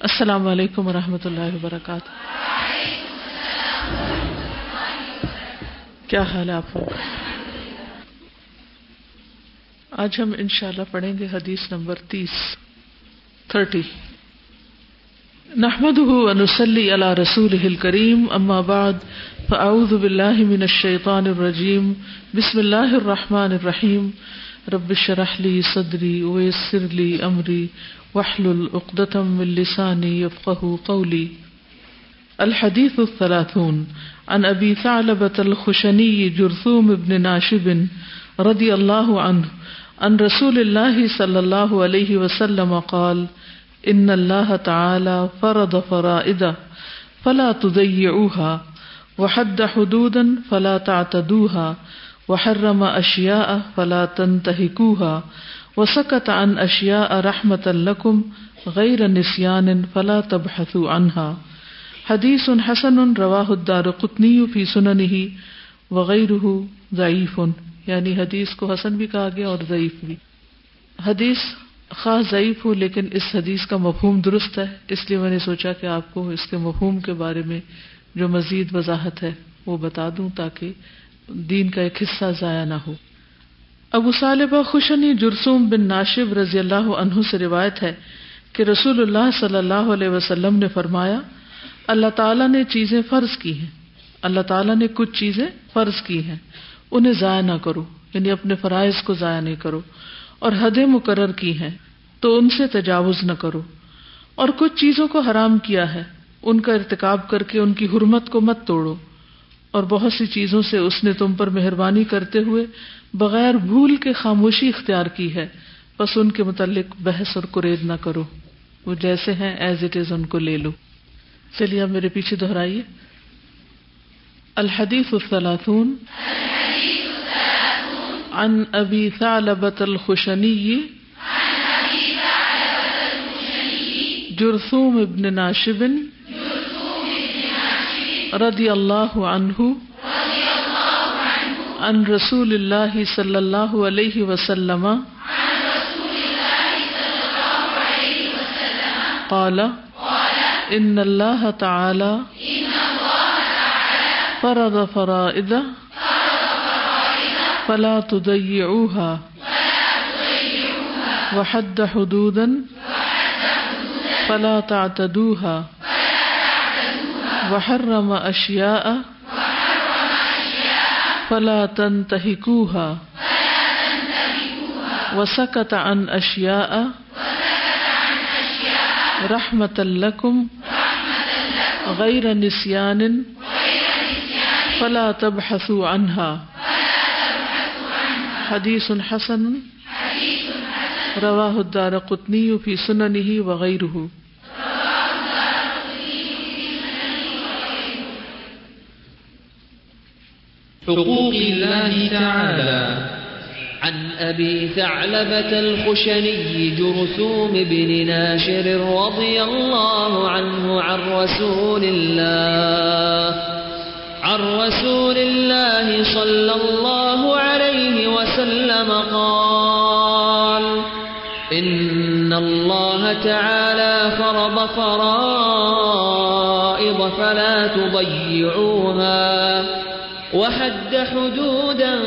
السلام علیکم و رحمۃ اللہ وبرکاتہ۔ کیا حال ہے آپ لوگ؟ آج ہم انشاءاللہ پڑھیں گے حدیث نمبر تیس، تھرٹی۔ نحمد ونسلی علی رسول کریم اما بعد، فاعوذ باللہ من الشیطان الرجیم، بسم اللہ الرحمن الرحیم۔ رب شرح لی صدری ویسر لی امری واحلل عقدة من لساني يفقه قولي. الحديث الثلاثون. عن أبي ثعلبة الخشني جرثوم بن ناشب رضي الله عنه عن رسول الله صلى الله عليه وسلم قال إن الله تعالى فرض فرائدا فلا تضيعوها، وحد حدودا فلا تعتدوها، وحرم أشياء فلا تنتهكوها وسکت عن اشیاء رحمت لکم غیر نسیان فلا تبحثوا عنها حدیث حسن رواہ الدار قطنی فی سننہ وغیرہ ضعیف یعنی حدیث کو حسن بھی کہا گیا اور ضعیف بھی۔ حدیث خاص ضعیف ہو، لیکن اس حدیث کا مفہوم درست ہے۔ اس لیے میں نے سوچا کہ آپ کو اس کے مفہوم کے بارے میں جو مزید وضاحت ہے وہ بتا دوں تاکہ دین کا ایک حصہ ضائع نہ ہو۔ ابو صالبہ خوشنی جرسوم بن ناشب رضی اللہ عنہ سے روایت ہے کہ رسول اللہ صلی اللہ علیہ وسلم نے فرمایا، اللہ تعالیٰ نے چیزیں فرض کی ہیں۔ اللہ تعالیٰ نے کچھ چیزیں فرض کی ہیں۔ انہیں ضائع نہ کرو یعنی اپنے فرائض کو ضائع نہیں کرو۔ اور حدیں مقرر کی ہیں، تو ان سے تجاوز نہ کرو۔ اور کچھ چیزوں کو حرام کیا ہے، ان کا ارتکاب کر کے ان کی حرمت کو مت توڑو۔ اور بہت سی چیزوں سے اس نے تم پر مہربانی کرتے ہوئے بغیر بھول کے خاموشی اختیار کی ہے۔ بس ان کے متعلق بحث اور قرید نہ کرو۔ وہ جیسے ہیں ایز اٹ از ان کو لے لو۔ چلیے اب میرے پیچھے دہرائیے۔ الحدیث الثلاثون۔ عن ابی ثعلبة الخشنی۔ جرثوم ابن ناشب۔ رضی اللہ عنہ عن رسول اللہ صلی اللہ علیہ وسلم قال ان اللہ تعالی فرض فرائد فلا تضيعوها وحد حدودا فلا تعتدوها وحرم اشیاء فلا تنتهكوها وسكت عن أشياء رحمة لكم غير نسيان فلا تبحثوا عنها حديث حسن رواه الدار قطني في سننه وغيره حقوق الله تعالى. عن أبي ثعلبة الخشني جرثوم بن ناشر رضي الله عنه عن رسول الله. عن رسول الله صلى الله عليه وسلم قال إن الله تعالى فرض فرائض فلا تضيعوها. وحد حدودا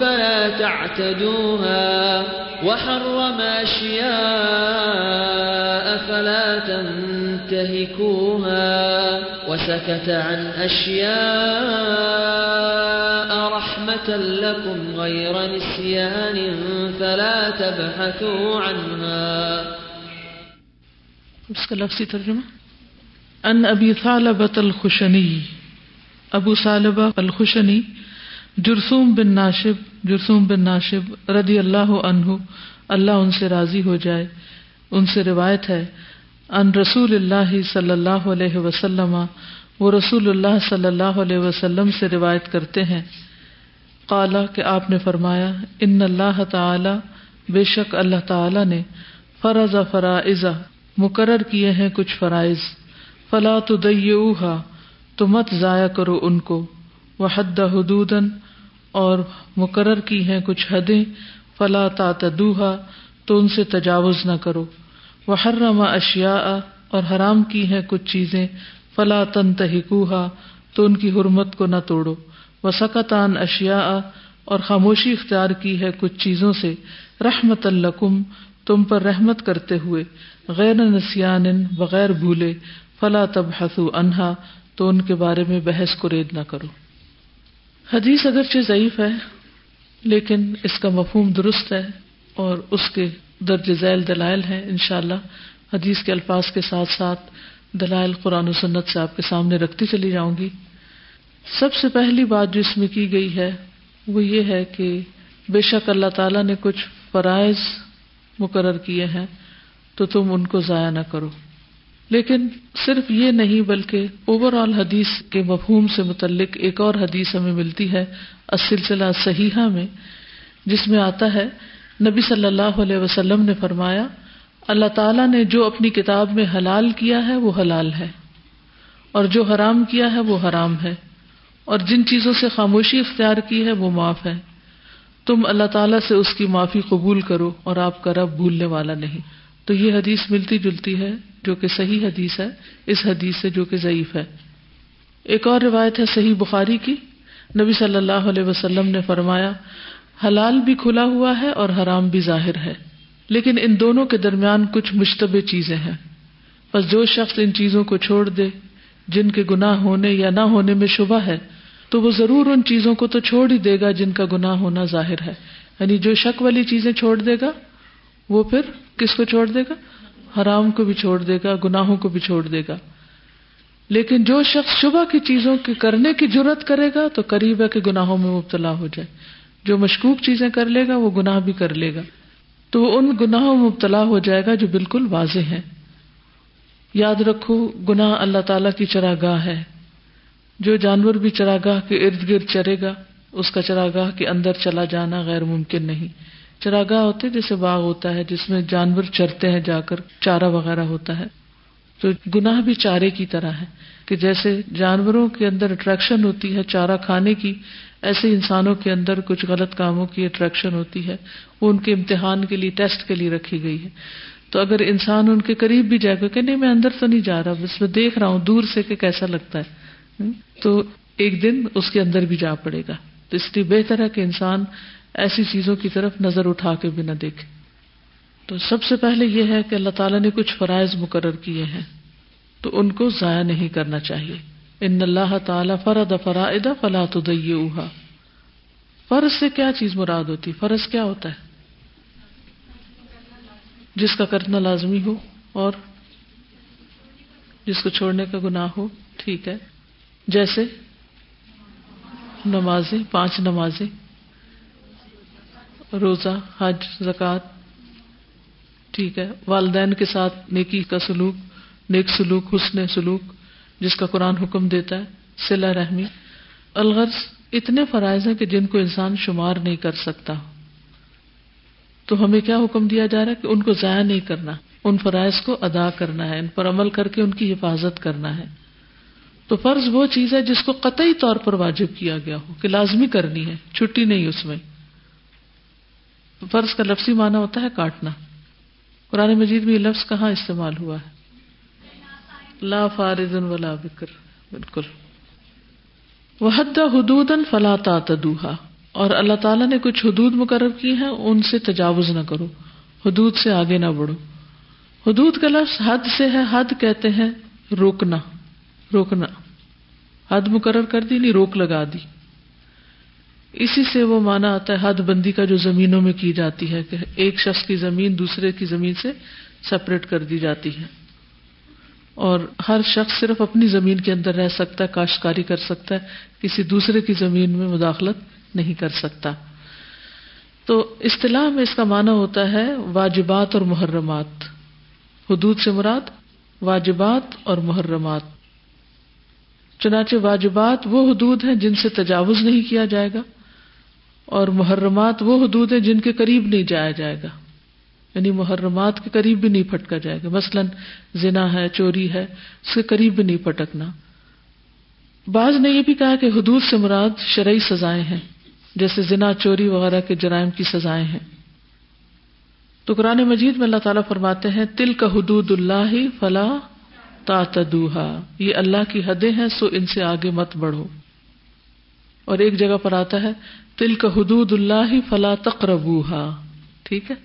فلا تعتدوها وحرم أشياء فلا تنتهكوها وسكت عن أشياء رحمة لكم غير نسيان فلا تبحثوا عنها. اس کا لفظی ترجمہ؟ ان ابی ثعلبة الخشنی ابو صالبہ الخشنی، جرسوم بن ناشب، جرسوم بن ناشب رضی اللہ عنہ، اللہ ان سے راضی ہو جائے۔ ان سے روایت ہے، ان رسول اللہ صلی اللہ علیہ وسلم وہ رسول اللہ صلی اللہ علیہ وسلم سے روایت کرتے ہیں۔ قالا کہ آپ نے فرمایا، ان اللہ تعالی، بے شک اللہ تعالی نے فرض فرائض مقرر کیے ہیں کچھ فرائض۔ فلا تو تو مت ضائع کرو ان کو۔ وہ حد حدود اور مقرر کی ہیں کچھ حدیں۔ فلا تعتدوها، تو ان سے تجاوز نہ کرو۔ وہ حرم اشیاء اور حرام کی ہیں کچھ چیزیں۔ فلا تن تہکوہا تو ان کی حرمت کو نہ توڑو۔ و سکتان اشیا اور خاموشی اختیار کی ہے کچھ چیزوں سے۔ رحمت الکم تم پر رحمت کرتے ہوئے۔ غیر نسیان بغیر بھولے۔ فلا تب حسو انہا تو ان کے بارے میں بحث کو رید نہ کرو۔ حدیث اگرچہ ضعیف ہے، لیکن اس کا مفہوم درست ہے اور اس کے درج ذیل دلائل ہیں۔ انشاءاللہ حدیث کے الفاظ کے ساتھ ساتھ دلائل قرآن و سنت سے آپ کے سامنے رکھتی چلی جاؤں گی۔ سب سے پہلی بات جو اس میں کی گئی ہے، وہ یہ ہے کہ بے شک اللہ تعالیٰ نے کچھ فرائض مقرر کیے ہیں، تو تم ان کو ضائع نہ کرو۔ لیکن صرف یہ نہیں بلکہ اوور آل حدیث کے مفہوم سے متعلق ایک اور حدیث ہمیں ملتی ہے سلسلہ صحیحہ میں، جس میں آتا ہے، نبی صلی اللہ علیہ وسلم نے فرمایا، اللہ تعالیٰ نے جو اپنی کتاب میں حلال کیا ہے، وہ حلال ہے، اور جو حرام کیا ہے، وہ حرام ہے، اور جن چیزوں سے خاموشی اختیار کی ہے، وہ معاف ہے۔ تم اللہ تعالیٰ سے اس کی معافی قبول کرو اور آپ کا رب بھولنے والا نہیں۔ تو یہ حدیث ملتی جلتی ہے جو کہ صحیح حدیث ہے، اس حدیث سے جو کہ ضعیف ہے۔ ایک اور روایت ہے صحیح بخاری کی۔ نبی صلی اللہ علیہ وسلم نے فرمایا، حلال بھی کھلا ہوا ہے اور حرام بھی ظاہر ہے۔ لیکن ان دونوں کے درمیان کچھ مشتبہ چیزیں ہیں۔ بس جو شخص ان چیزوں کو چھوڑ دے، جن کے گناہ ہونے یا نہ ہونے میں شبہ ہے، تو وہ ضرور ان چیزوں کو تو چھوڑ ہی دے گا جن کا گناہ ہونا ظاہر ہے۔ یعنی جو شک والی چیزیں چھوڑ دے گا، وہ پھر کس کو چھوڑ دے گا؟ حرام کو بھی چھوڑ دے گا، گناہوں کو بھی چھوڑ دے گا۔ لیکن جو شخص شبہ کی چیزوں کے کرنے کی ضرورت کرے گا، تو قریب ہے کہ گناہوں میں مبتلا ہو جائے۔ جو مشکوک چیزیں کر لے گا، وہ گناہ بھی کر لے گا۔ تو وہ ان گناہوں میں مبتلا ہو جائے گا جو بالکل واضح ہے یاد رکھو، گناہ اللہ تعالی کی چراگاہ ہے۔ جو جانور بھی چراگاہ کے ارد گرد چرے گا، اس کا چراگاہ کے اندر چلا جانا غیر ممکن نہیں۔ چراگاہ ہوتے جیسے باغ ہوتا ہے، جس میں جانور چرتے ہیں جا کر، چارہ وغیرہ ہوتا ہے۔ تو گناہ بھی چارے کی طرح ہے کہ جیسے جانوروں کے اندر اٹریکشن ہوتی ہے چارہ کھانے کی، ایسے انسانوں کے اندر کچھ غلط کاموں کی اٹریکشن ہوتی ہے۔ وہ ان کے امتحان کے لیے ٹیسٹ کے لیے رکھی گئی ہے۔ تو اگر انسان ان کے قریب بھی جائے گا، کہ نہیں، میں اندر تو نہیں جا رہا، بس میں دیکھ رہا ہوں دور سے کہ کیسا لگتا ہے۔ تو ایک دن اس کے اندر بھی جا پڑے گا۔ تو اس لیے بہتر ہے کہ انسان ایسی چیزوں کی طرف نظر اٹھا کے بھی نہ دیکھے۔ تو سب سے پہلے یہ ہے کہ اللہ تعالیٰ نے کچھ فرائض مقرر کیے ہیں۔ تو ان کو ضائع نہیں کرنا چاہیے۔ ان اللہ تعالیٰ فرد فرائد فلا تو اوہا فرض سے کیا چیز مراد ہوتی؟ فرض کیا ہوتا ہے؟ جس کا کرنا لازمی ہو اور جس کو چھوڑنے کا گناہ ہو، ٹھیک ہے۔ جیسے نمازیں، پانچ نمازیں۔ روزہ، حج، زکوٰۃ، ٹھیک ہے، والدین کے ساتھ نیکی کا سلوک، نیک سلوک، حسن سلوک، جس کا قرآن حکم دیتا ہے سلا رحمی۔ الغرض اتنے فرائض ہیں کہ جن کو انسان شمار نہیں کر سکتا۔ تو ہمیں کیا حکم دیا جا رہا ہے؟ کہ ان کو ضائع نہیں کرنا۔ ان فرائض کو ادا کرنا ہے، ان پر عمل کر کے ان کی حفاظت کرنا ہے۔ تو فرض وہ چیز ہے جس کو قطعی طور پر واجب کیا گیا ہو، کہ لازمی کرنی ہے، چھٹی نہیں اس میں۔ فرض کا لفظی معنی ہوتا ہے کاٹنا۔ قرآن مجید میں یہ لفظ کہاں استعمال ہوا ہے؟ لا فارض ولا بکر۔ بالکل۔ وہ حد حدود فلا تدوہا اور اللہ تعالیٰ نے کچھ حدود مقرر کی ہیں، ان سے تجاوز نہ کرو۔ حدود سے آگے نہ بڑھو۔ حدود کا لفظ حد سے ہے، حد کہتے ہیں روکنا۔ روکنا۔ حد مقرر کر دی، نہیں، روک لگا دی۔ اسی سے وہ مانا آتا ہے حد بندی کا جو زمینوں میں کی جاتی ہے کہ ایک شخص کی زمین دوسرے کی زمین سے سپریٹ کر دی جاتی ہے۔ اور ہر شخص صرف اپنی زمین کے اندر رہ سکتا ہے، کاشتکاری کر سکتا ہے، کسی دوسرے کی زمین میں مداخلت نہیں کر سکتا۔ تو اصطلاح میں اس کا معنی ہوتا ہے واجبات اور محرمات۔ حدود سے مراد واجبات اور محرمات۔ چنانچہ واجبات وہ حدود ہیں جن سے تجاوز نہیں کیا جائے گا۔ اور محرمات وہ حدود ہیں جن کے قریب نہیں جایا جائے گا۔ یعنی محرمات کے قریب بھی نہیں پھٹکا جائے گا۔ مثلاً زنا ہے، چوری ہے، اس کے قریب بھی نہیں پٹکنا بعض نے یہ بھی کہا کہ حدود سے مراد شرعی سزائیں ہیں، جیسے زنا، چوری وغیرہ کے جرائم کی سزائیں ہیں۔ تو قرآن مجید میں اللہ تعالیٰ فرماتے ہیں تل کا حدود اللہ فلاح تا تدوہا یہ اللہ کی حدیں ہیں، سو ان سے آگے مت بڑھو۔ اور ایک جگہ پر آتا ہے تل کا حدود اللہ فلا تقربوہا۔ ٹھیک ہے؟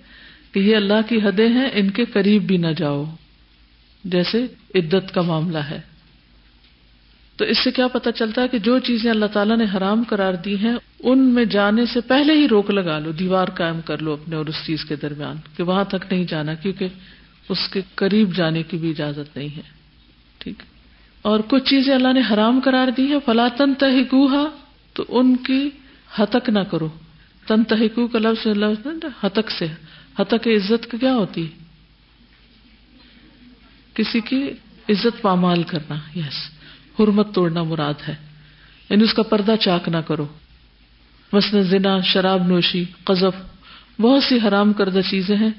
کہ یہ اللہ کی حدیں ہیں، ان کے قریب بھی نہ جاؤ۔ جیسے عدت کا معاملہ ہے۔ تو اس سے کیا پتا چلتا ہے کہ جو چیزیں اللہ تعالیٰ نے حرام قرار دی ہیں، ان میں جانے سے پہلے ہی روک لگا لو، دیوار قائم کر لو اپنے اور اس چیز کے درمیان، کہ وہاں تک نہیں جانا، کیونکہ اس کے قریب جانے کی بھی اجازت نہیں ہے۔ ٹھیک؟ اور کچھ چیزیں اللہ نے حرام قرار دی ہے فلاطن تہگوہا تو ان کی ہتک نہ کرو۔ تن تحقو کا لفظ لفظ ہتک سے۔ ہتک عزت کیا ہوتی؟ ہے کسی کی عزت پامال کرنا یس حرمت توڑنا مراد ہے۔ یعنی اس کا پردہ چاک نہ کرو۔ مثلا زنا، شراب نوشی، قذف، بہت سی حرام کردہ چیزیں ہیں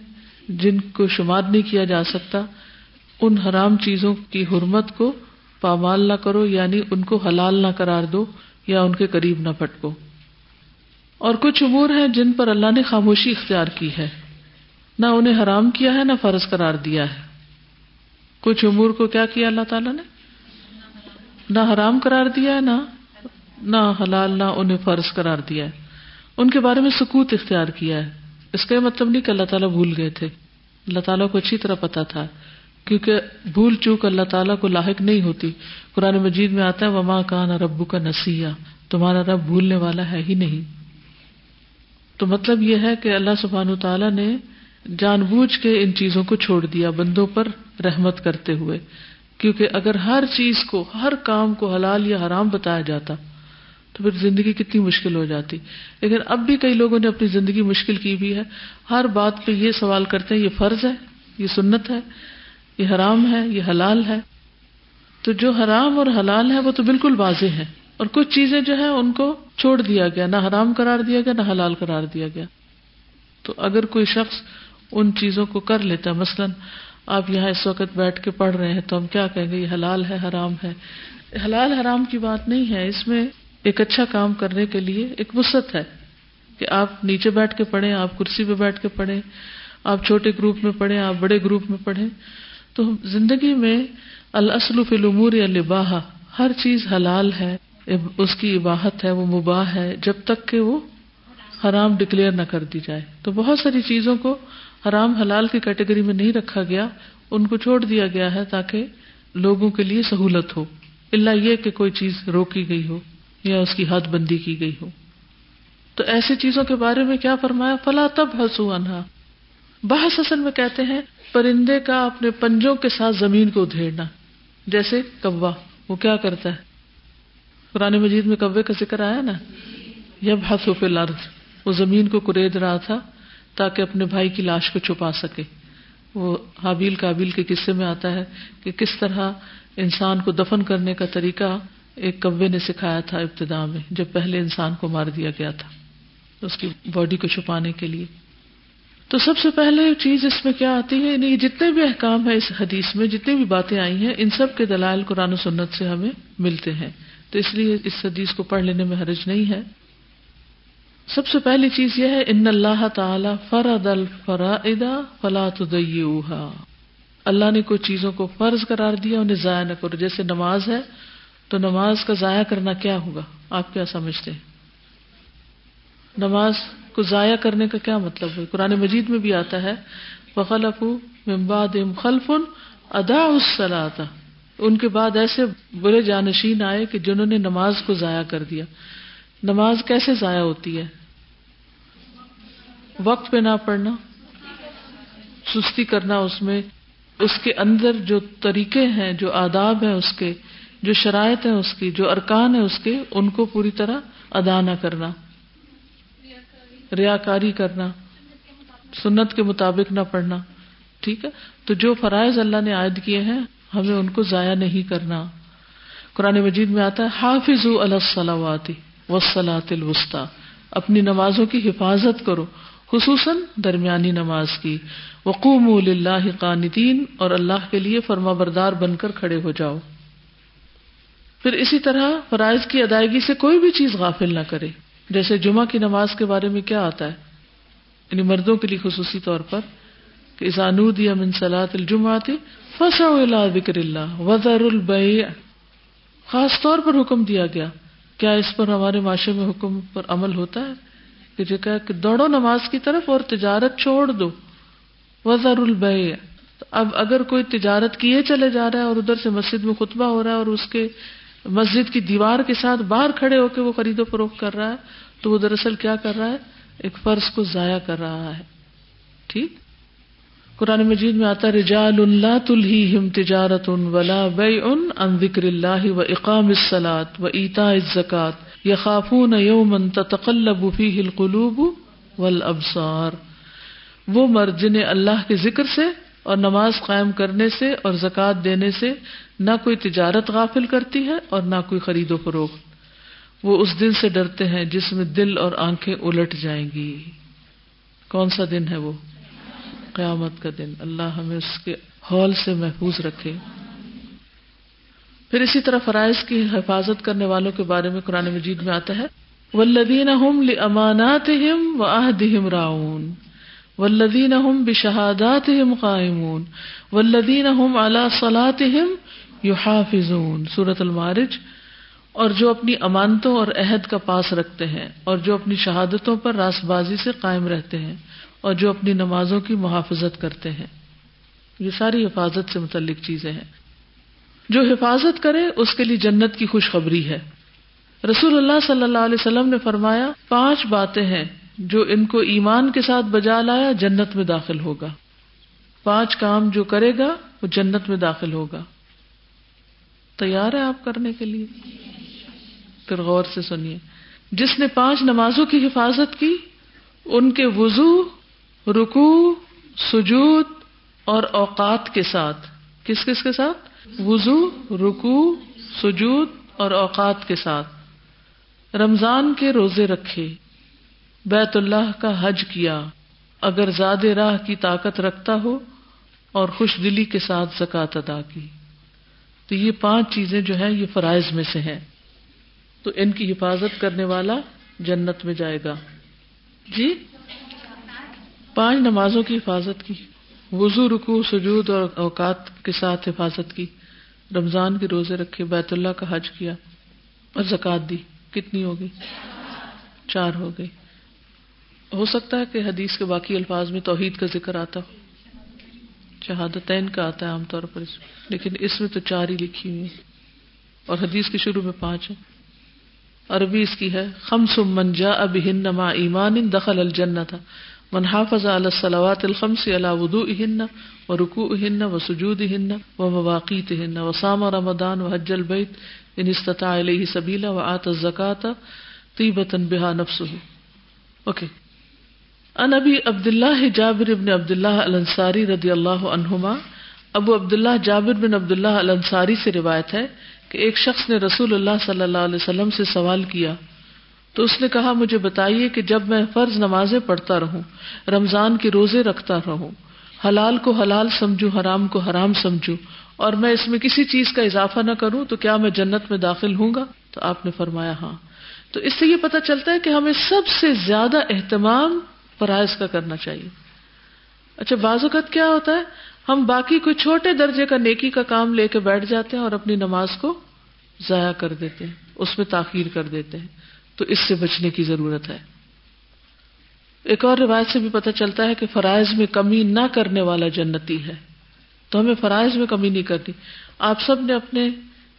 جن کو شمار نہیں کیا جا سکتا۔ ان حرام چیزوں کی حرمت کو پامال نہ کرو یعنی ان کو حلال نہ قرار دو یا ان کے قریب نہ پھٹکو اور کچھ امور ہیں جن پر اللہ نے خاموشی اختیار کی ہے۔ نہ انہیں حرام کیا ہے، نہ فرض قرار دیا ہے۔ کچھ امور کو کیا کیا اللہ تعالیٰ نے؟ نہ حرام قرار دیا ہے، نہ نہ حلال، نہ انہیں فرض قرار دیا ہے۔ ان کے بارے میں سکوت اختیار کیا ہے۔ اس کا مطلب نہیں کہ اللہ تعالیٰ بھول گئے تھے۔ اللہ تعالیٰ کو اچھی طرح پتا تھا۔ کیونکہ بھول چوک اللہ تعالیٰ کو لاحق نہیں ہوتی۔ قرآن مجید میں آتا ہے، وما کان ربو کا نسیح تمہارا رب بھولنے والا ہے ہی نہیں۔ تو مطلب یہ ہے کہ اللہ سبحان تعالیٰ نے جان بوجھ کے ان چیزوں کو چھوڑ دیا بندوں پر رحمت کرتے ہوئے۔ کیونکہ اگر ہر چیز کو، ہر کام کو حلال یا حرام بتایا جاتا، تو پھر زندگی کتنی مشکل ہو جاتی۔ لیکن اب بھی کئی لوگوں نے اپنی زندگی مشکل کی بھی ہے۔ ہر بات پہ یہ سوال کرتے ہیں، یہ فرض ہے، یہ سنت ہے، یہ حرام ہے، یہ حلال ہے۔ تو جو حرام اور حلال ہے، وہ تو بالکل واضح ہے۔ اور کچھ چیزیں جو ہے ان کو چھوڑ دیا گیا، نہ حرام قرار دیا گیا، نہ حلال قرار دیا گیا۔ تو اگر کوئی شخص ان چیزوں کو کر لیتا ہے مثلاً آپ یہاں اس وقت بیٹھ کے پڑھ رہے ہیں تو ہم کیا کہیں گے؟ یہ حلال ہے، حرام ہے۔ حلال، حرام کی بات نہیں ہے۔ اس میں ایک اچھا کام کرنے کے لیے ایک وسط ہے کہ آپ نیچے بیٹھ کے پڑھیں، آپ کرسی پہ بیٹھ کے پڑھیں، آپ چھوٹے گروپ میں پڑھیں، آپ بڑے گروپ میں پڑھیں۔ تو زندگی میں الاصل فی الامور الباہ ہر چیز حلال ہے۔ اس کی عباہت ہے، وہ مباح ہے، جب تک کہ وہ حرام ڈکلیئر نہ کر دی جائے۔ تو بہت ساری چیزوں کو حرام حلال کی کیٹیگری میں نہیں رکھا گیا، ان کو چھوڑ دیا گیا ہے تاکہ لوگوں کے لیے سہولت ہو۔ اللہ یہ کہ کوئی چیز روکی گئی ہو یا اس کی حد بندی کی گئی ہو۔ تو ایسی چیزوں کے بارے میں کیا فرمایا؟ فلا تب ہسو انہا بحث حسن میں کہتے ہیں، پرندے کا اپنے پنجوں کے ساتھ زمین کو ادھیڑنا۔ جیسے کوا، وہ کیا کرتا ہے؟ قرآن مجید میں کبے کا ذکر آیا نا؟ یا بحث الارض، وہ زمین کو کرید رہا تھا تاکہ اپنے بھائی کی لاش کو چھپا سکے۔ وہ حابیل کابیل کے قصے میں آتا ہے کہ کس طرح انسان کو دفن کرنے کا طریقہ ایک کبے نے سکھایا تھا ابتدا میں، جب پہلے انسان کو مار دیا گیا تھا اس کی باڈی کو چھپانے کے لیے۔ تو سب سے پہلے چیز اس میں کیا آتی ہے؟ یعنی جتنے بھی احکام ہے اس حدیث میں، جتنی بھی باتیں آئی ہیں، ان سب کے دلائل قرآن و سنت سے ہمیں ملتے ہیں۔ تو اس لیے اس حدیث کو پڑھ لینے میں حرج نہیں ہے۔ سب سے پہلی چیز یہ ہے، ان اللہ تعالی فرد الفرا فلا اللہ نے کچھ چیزوں کو فرض قرار دیا، انہیں ضائع نہ کرو۔ جیسے نماز ہے، تو نماز کا ضائع کرنا کیا ہوگا؟ آپ کیا سمجھتے ہیں؟ نماز کو ضائع کرنے کا کیا مطلب ہے؟ قرآن مجید میں بھی آتا ہے بخلف ممباد خلف ادا اس ان کے بعد ایسے برے جانشین آئے کہ جنہوں نے نماز کو ضائع کر دیا۔ نماز کیسے ضائع ہوتی ہے؟ وقت پہ نہ پڑھنا، سستی کرنا اس میں۔ اس کے اندر جو طریقے ہیں، جو آداب ہیں اس کے، جو شرائط ہیں اس کی، جو ارکان ہے اس کے، ان کو پوری طرح ادا نہ کرنا۔ ریا کاری کرنا، سنت کے مطابق نہ پڑھنا۔ ٹھیک ہے؟ تو جو فرائض اللہ نے عائد کیے ہیں ہمیں ان کو ضائع نہیں کرنا۔ قرآن مجید میں آتا ہے حافظ الصلاواتی وسلاۃ الوسطی اپنی نمازوں کی حفاظت کرو، خصوصاً درمیانی نماز کی۔ وقوم اللہ قانتین اور اللہ کے لیے فرما بردار بن کر کھڑے ہو جاؤ۔ پھر اسی طرح فرائض کی ادائیگی سے کوئی بھی چیز غافل نہ کرے۔ جیسے جمعہ کی نماز کے بارے میں کیا آتا ہے؟ یعنی مردوں کے لیے خصوصی طور پر کہ ازانود یا منسلات الجمعات فسع ذکر اللہ وزر البیع خاص طور پر حکم دیا گیا۔ کیا اس پر ہمارے معاشرے میں حکم پر عمل ہوتا ہے؟ کہ جو کہ دوڑو نماز کی طرف اور تجارت چھوڑ دو۔ وزر البیع اب اگر کوئی تجارت کیے چلے جا رہا ہے اور ادھر سے مسجد میں خطبہ ہو رہا ہے اور اس کے مسجد کی دیوار کے ساتھ باہر کھڑے ہو کے وہ خرید و فروخت کر رہا ہے، تو وہ دراصل کیا کر رہا ہے؟ ایک فرض کو ضائع کر رہا ہے۔ ٹھیک؟ قرآن مجید میں آتا رجال اللہ تلہم تجارت ان ولا بے ان ان ذکر اللہ و اقام السلاط و ایتا زکات یا خافون یومن تقلب فیہ القلوب والابصار۔ وہ مرد جنہیں اللہ کے ذکر سے اور نماز قائم کرنے سے اور زکوٰۃ دینے سے نہ کوئی تجارت غافل کرتی ہے اور نہ کوئی خرید و فروخت۔ وہ اس دن سے ڈرتے ہیں جس میں دل اور آنکھیں الٹ جائیں گی۔ کون سا دن ہے وہ؟ قیامت کا دن اللہ ہمیں اس کے ہال سے محفوظ رکھے۔ پھر اسی طرح فرائض کی حفاظت کرنے والوں کے بارے میں قرآن مجید میں آتا ہے۔ ولدین امانات و آہدہم راؤن ولدین ہم بشہادات قائمون ولدین ہم اللہ صلاح یحافظون سورت المارج اور جو اپنی امانتوں اور عہد کا پاس رکھتے ہیں اور جو اپنی شہادتوں پر راس بازی سے قائم رہتے ہیں۔ اور جو اپنی نمازوں کی محافظت کرتے ہیں۔ یہ ساری حفاظت سے متعلق چیزیں ہیں۔ جو حفاظت کرے، اس کے لیے جنت کی خوشخبری ہے۔ رسول اللہ صلی اللہ علیہ وسلم نے فرمایا، پانچ باتیں ہیں جو ان کو ایمان کے ساتھ بجا لایا جنت میں داخل ہوگا۔ پانچ کام جو کرے گا، وہ جنت میں داخل ہوگا۔ تیار ہے آپ کرنے کے لیے؟ پھر غور سے سنیے۔ جس نے پانچ نمازوں کی حفاظت کی، ان کے وضو رکو سجود اور اوقات کے ساتھ۔ کس کس کے ساتھ؟ وضو رکو سجود اور اوقات کے ساتھ۔ رمضان کے روزے رکھے۔ بیت اللہ کا حج کیا۔ اگر زیادہ راہ کی طاقت رکھتا ہو اور خوش دلی کے ساتھ زکات ادا کی۔ تو یہ پانچ چیزیں جو ہیں، یہ فرائض میں سے ہیں۔ تو ان کی حفاظت کرنے والا جنت میں جائے گا۔ جی؟ پانچ نمازوں کی حفاظت کی، وضو رکو سجود اور اوقات کے ساتھ حفاظت کی، رمضان کے روزے رکھے، بیت اللہ کا حج کیا اور زکات دی۔ کتنی ہوگی چار ہو گئی۔ ہو سکتا ہے کہ حدیث کے باقی الفاظ میں توحید کا ذکر آتا ہو۔ شہادتین کا آتا ہے عام طور پر اس لیکن اس میں تو چار ہی لکھی ہوئی اور حدیث کے شروع میں پانچ ہے عربی اس کی ہے، خمس من جا اب ہن ما ایمان دخل الجنہ تھا من حافظ علی الصلوات الخمس علی وضوئهن وركوعهن وسجودهن ومواقيتهن وصام رمضان وحج البيت ان استطاع الیہ سبیلا وآت الزکاة طیبتا بها نفسه. اوکے ان ابی عبد اللہ جابر ابن عبد اللہ الانصاری رضی اللہ عنہما، ابو عبد اللہ جابر بن عبد اللہ الانصاری سے روایت ہے کہ ایک شخص نے رسول اللہ صلی اللہ علیہ وسلم سے سوال کیا تو اس نے کہا، مجھے بتائیے کہ جب میں فرض نمازیں پڑھتا رہوں، رمضان کے روزے رکھتا رہوں، حلال کو حلال سمجھوں، حرام کو حرام سمجھوں، اور میں اس میں کسی چیز کا اضافہ نہ کروں، تو کیا میں جنت میں داخل ہوں گا؟ تو آپ نے فرمایا ہاں۔ تو اس سے یہ پتا چلتا ہے کہ ہمیں سب سے زیادہ اہتمام فرائض کا کرنا چاہیے۔ اچھا بعض اوقات کیا ہوتا ہے، ہم باقی کوئی چھوٹے درجے کا نیکی کا کام لے کے بیٹھ جاتے ہیں اور اپنی نماز کو ضائع کر دیتے ہیں، اس میں تاخیر کر دیتے ہیں۔ تو اس سے بچنے کی ضرورت ہے۔ ایک اور روایت سے بھی پتہ چلتا ہے کہ فرائض میں کمی نہ کرنے والا جنتی ہے۔ تو ہمیں فرائض میں کمی نہیں کرنی۔ آپ سب نے اپنے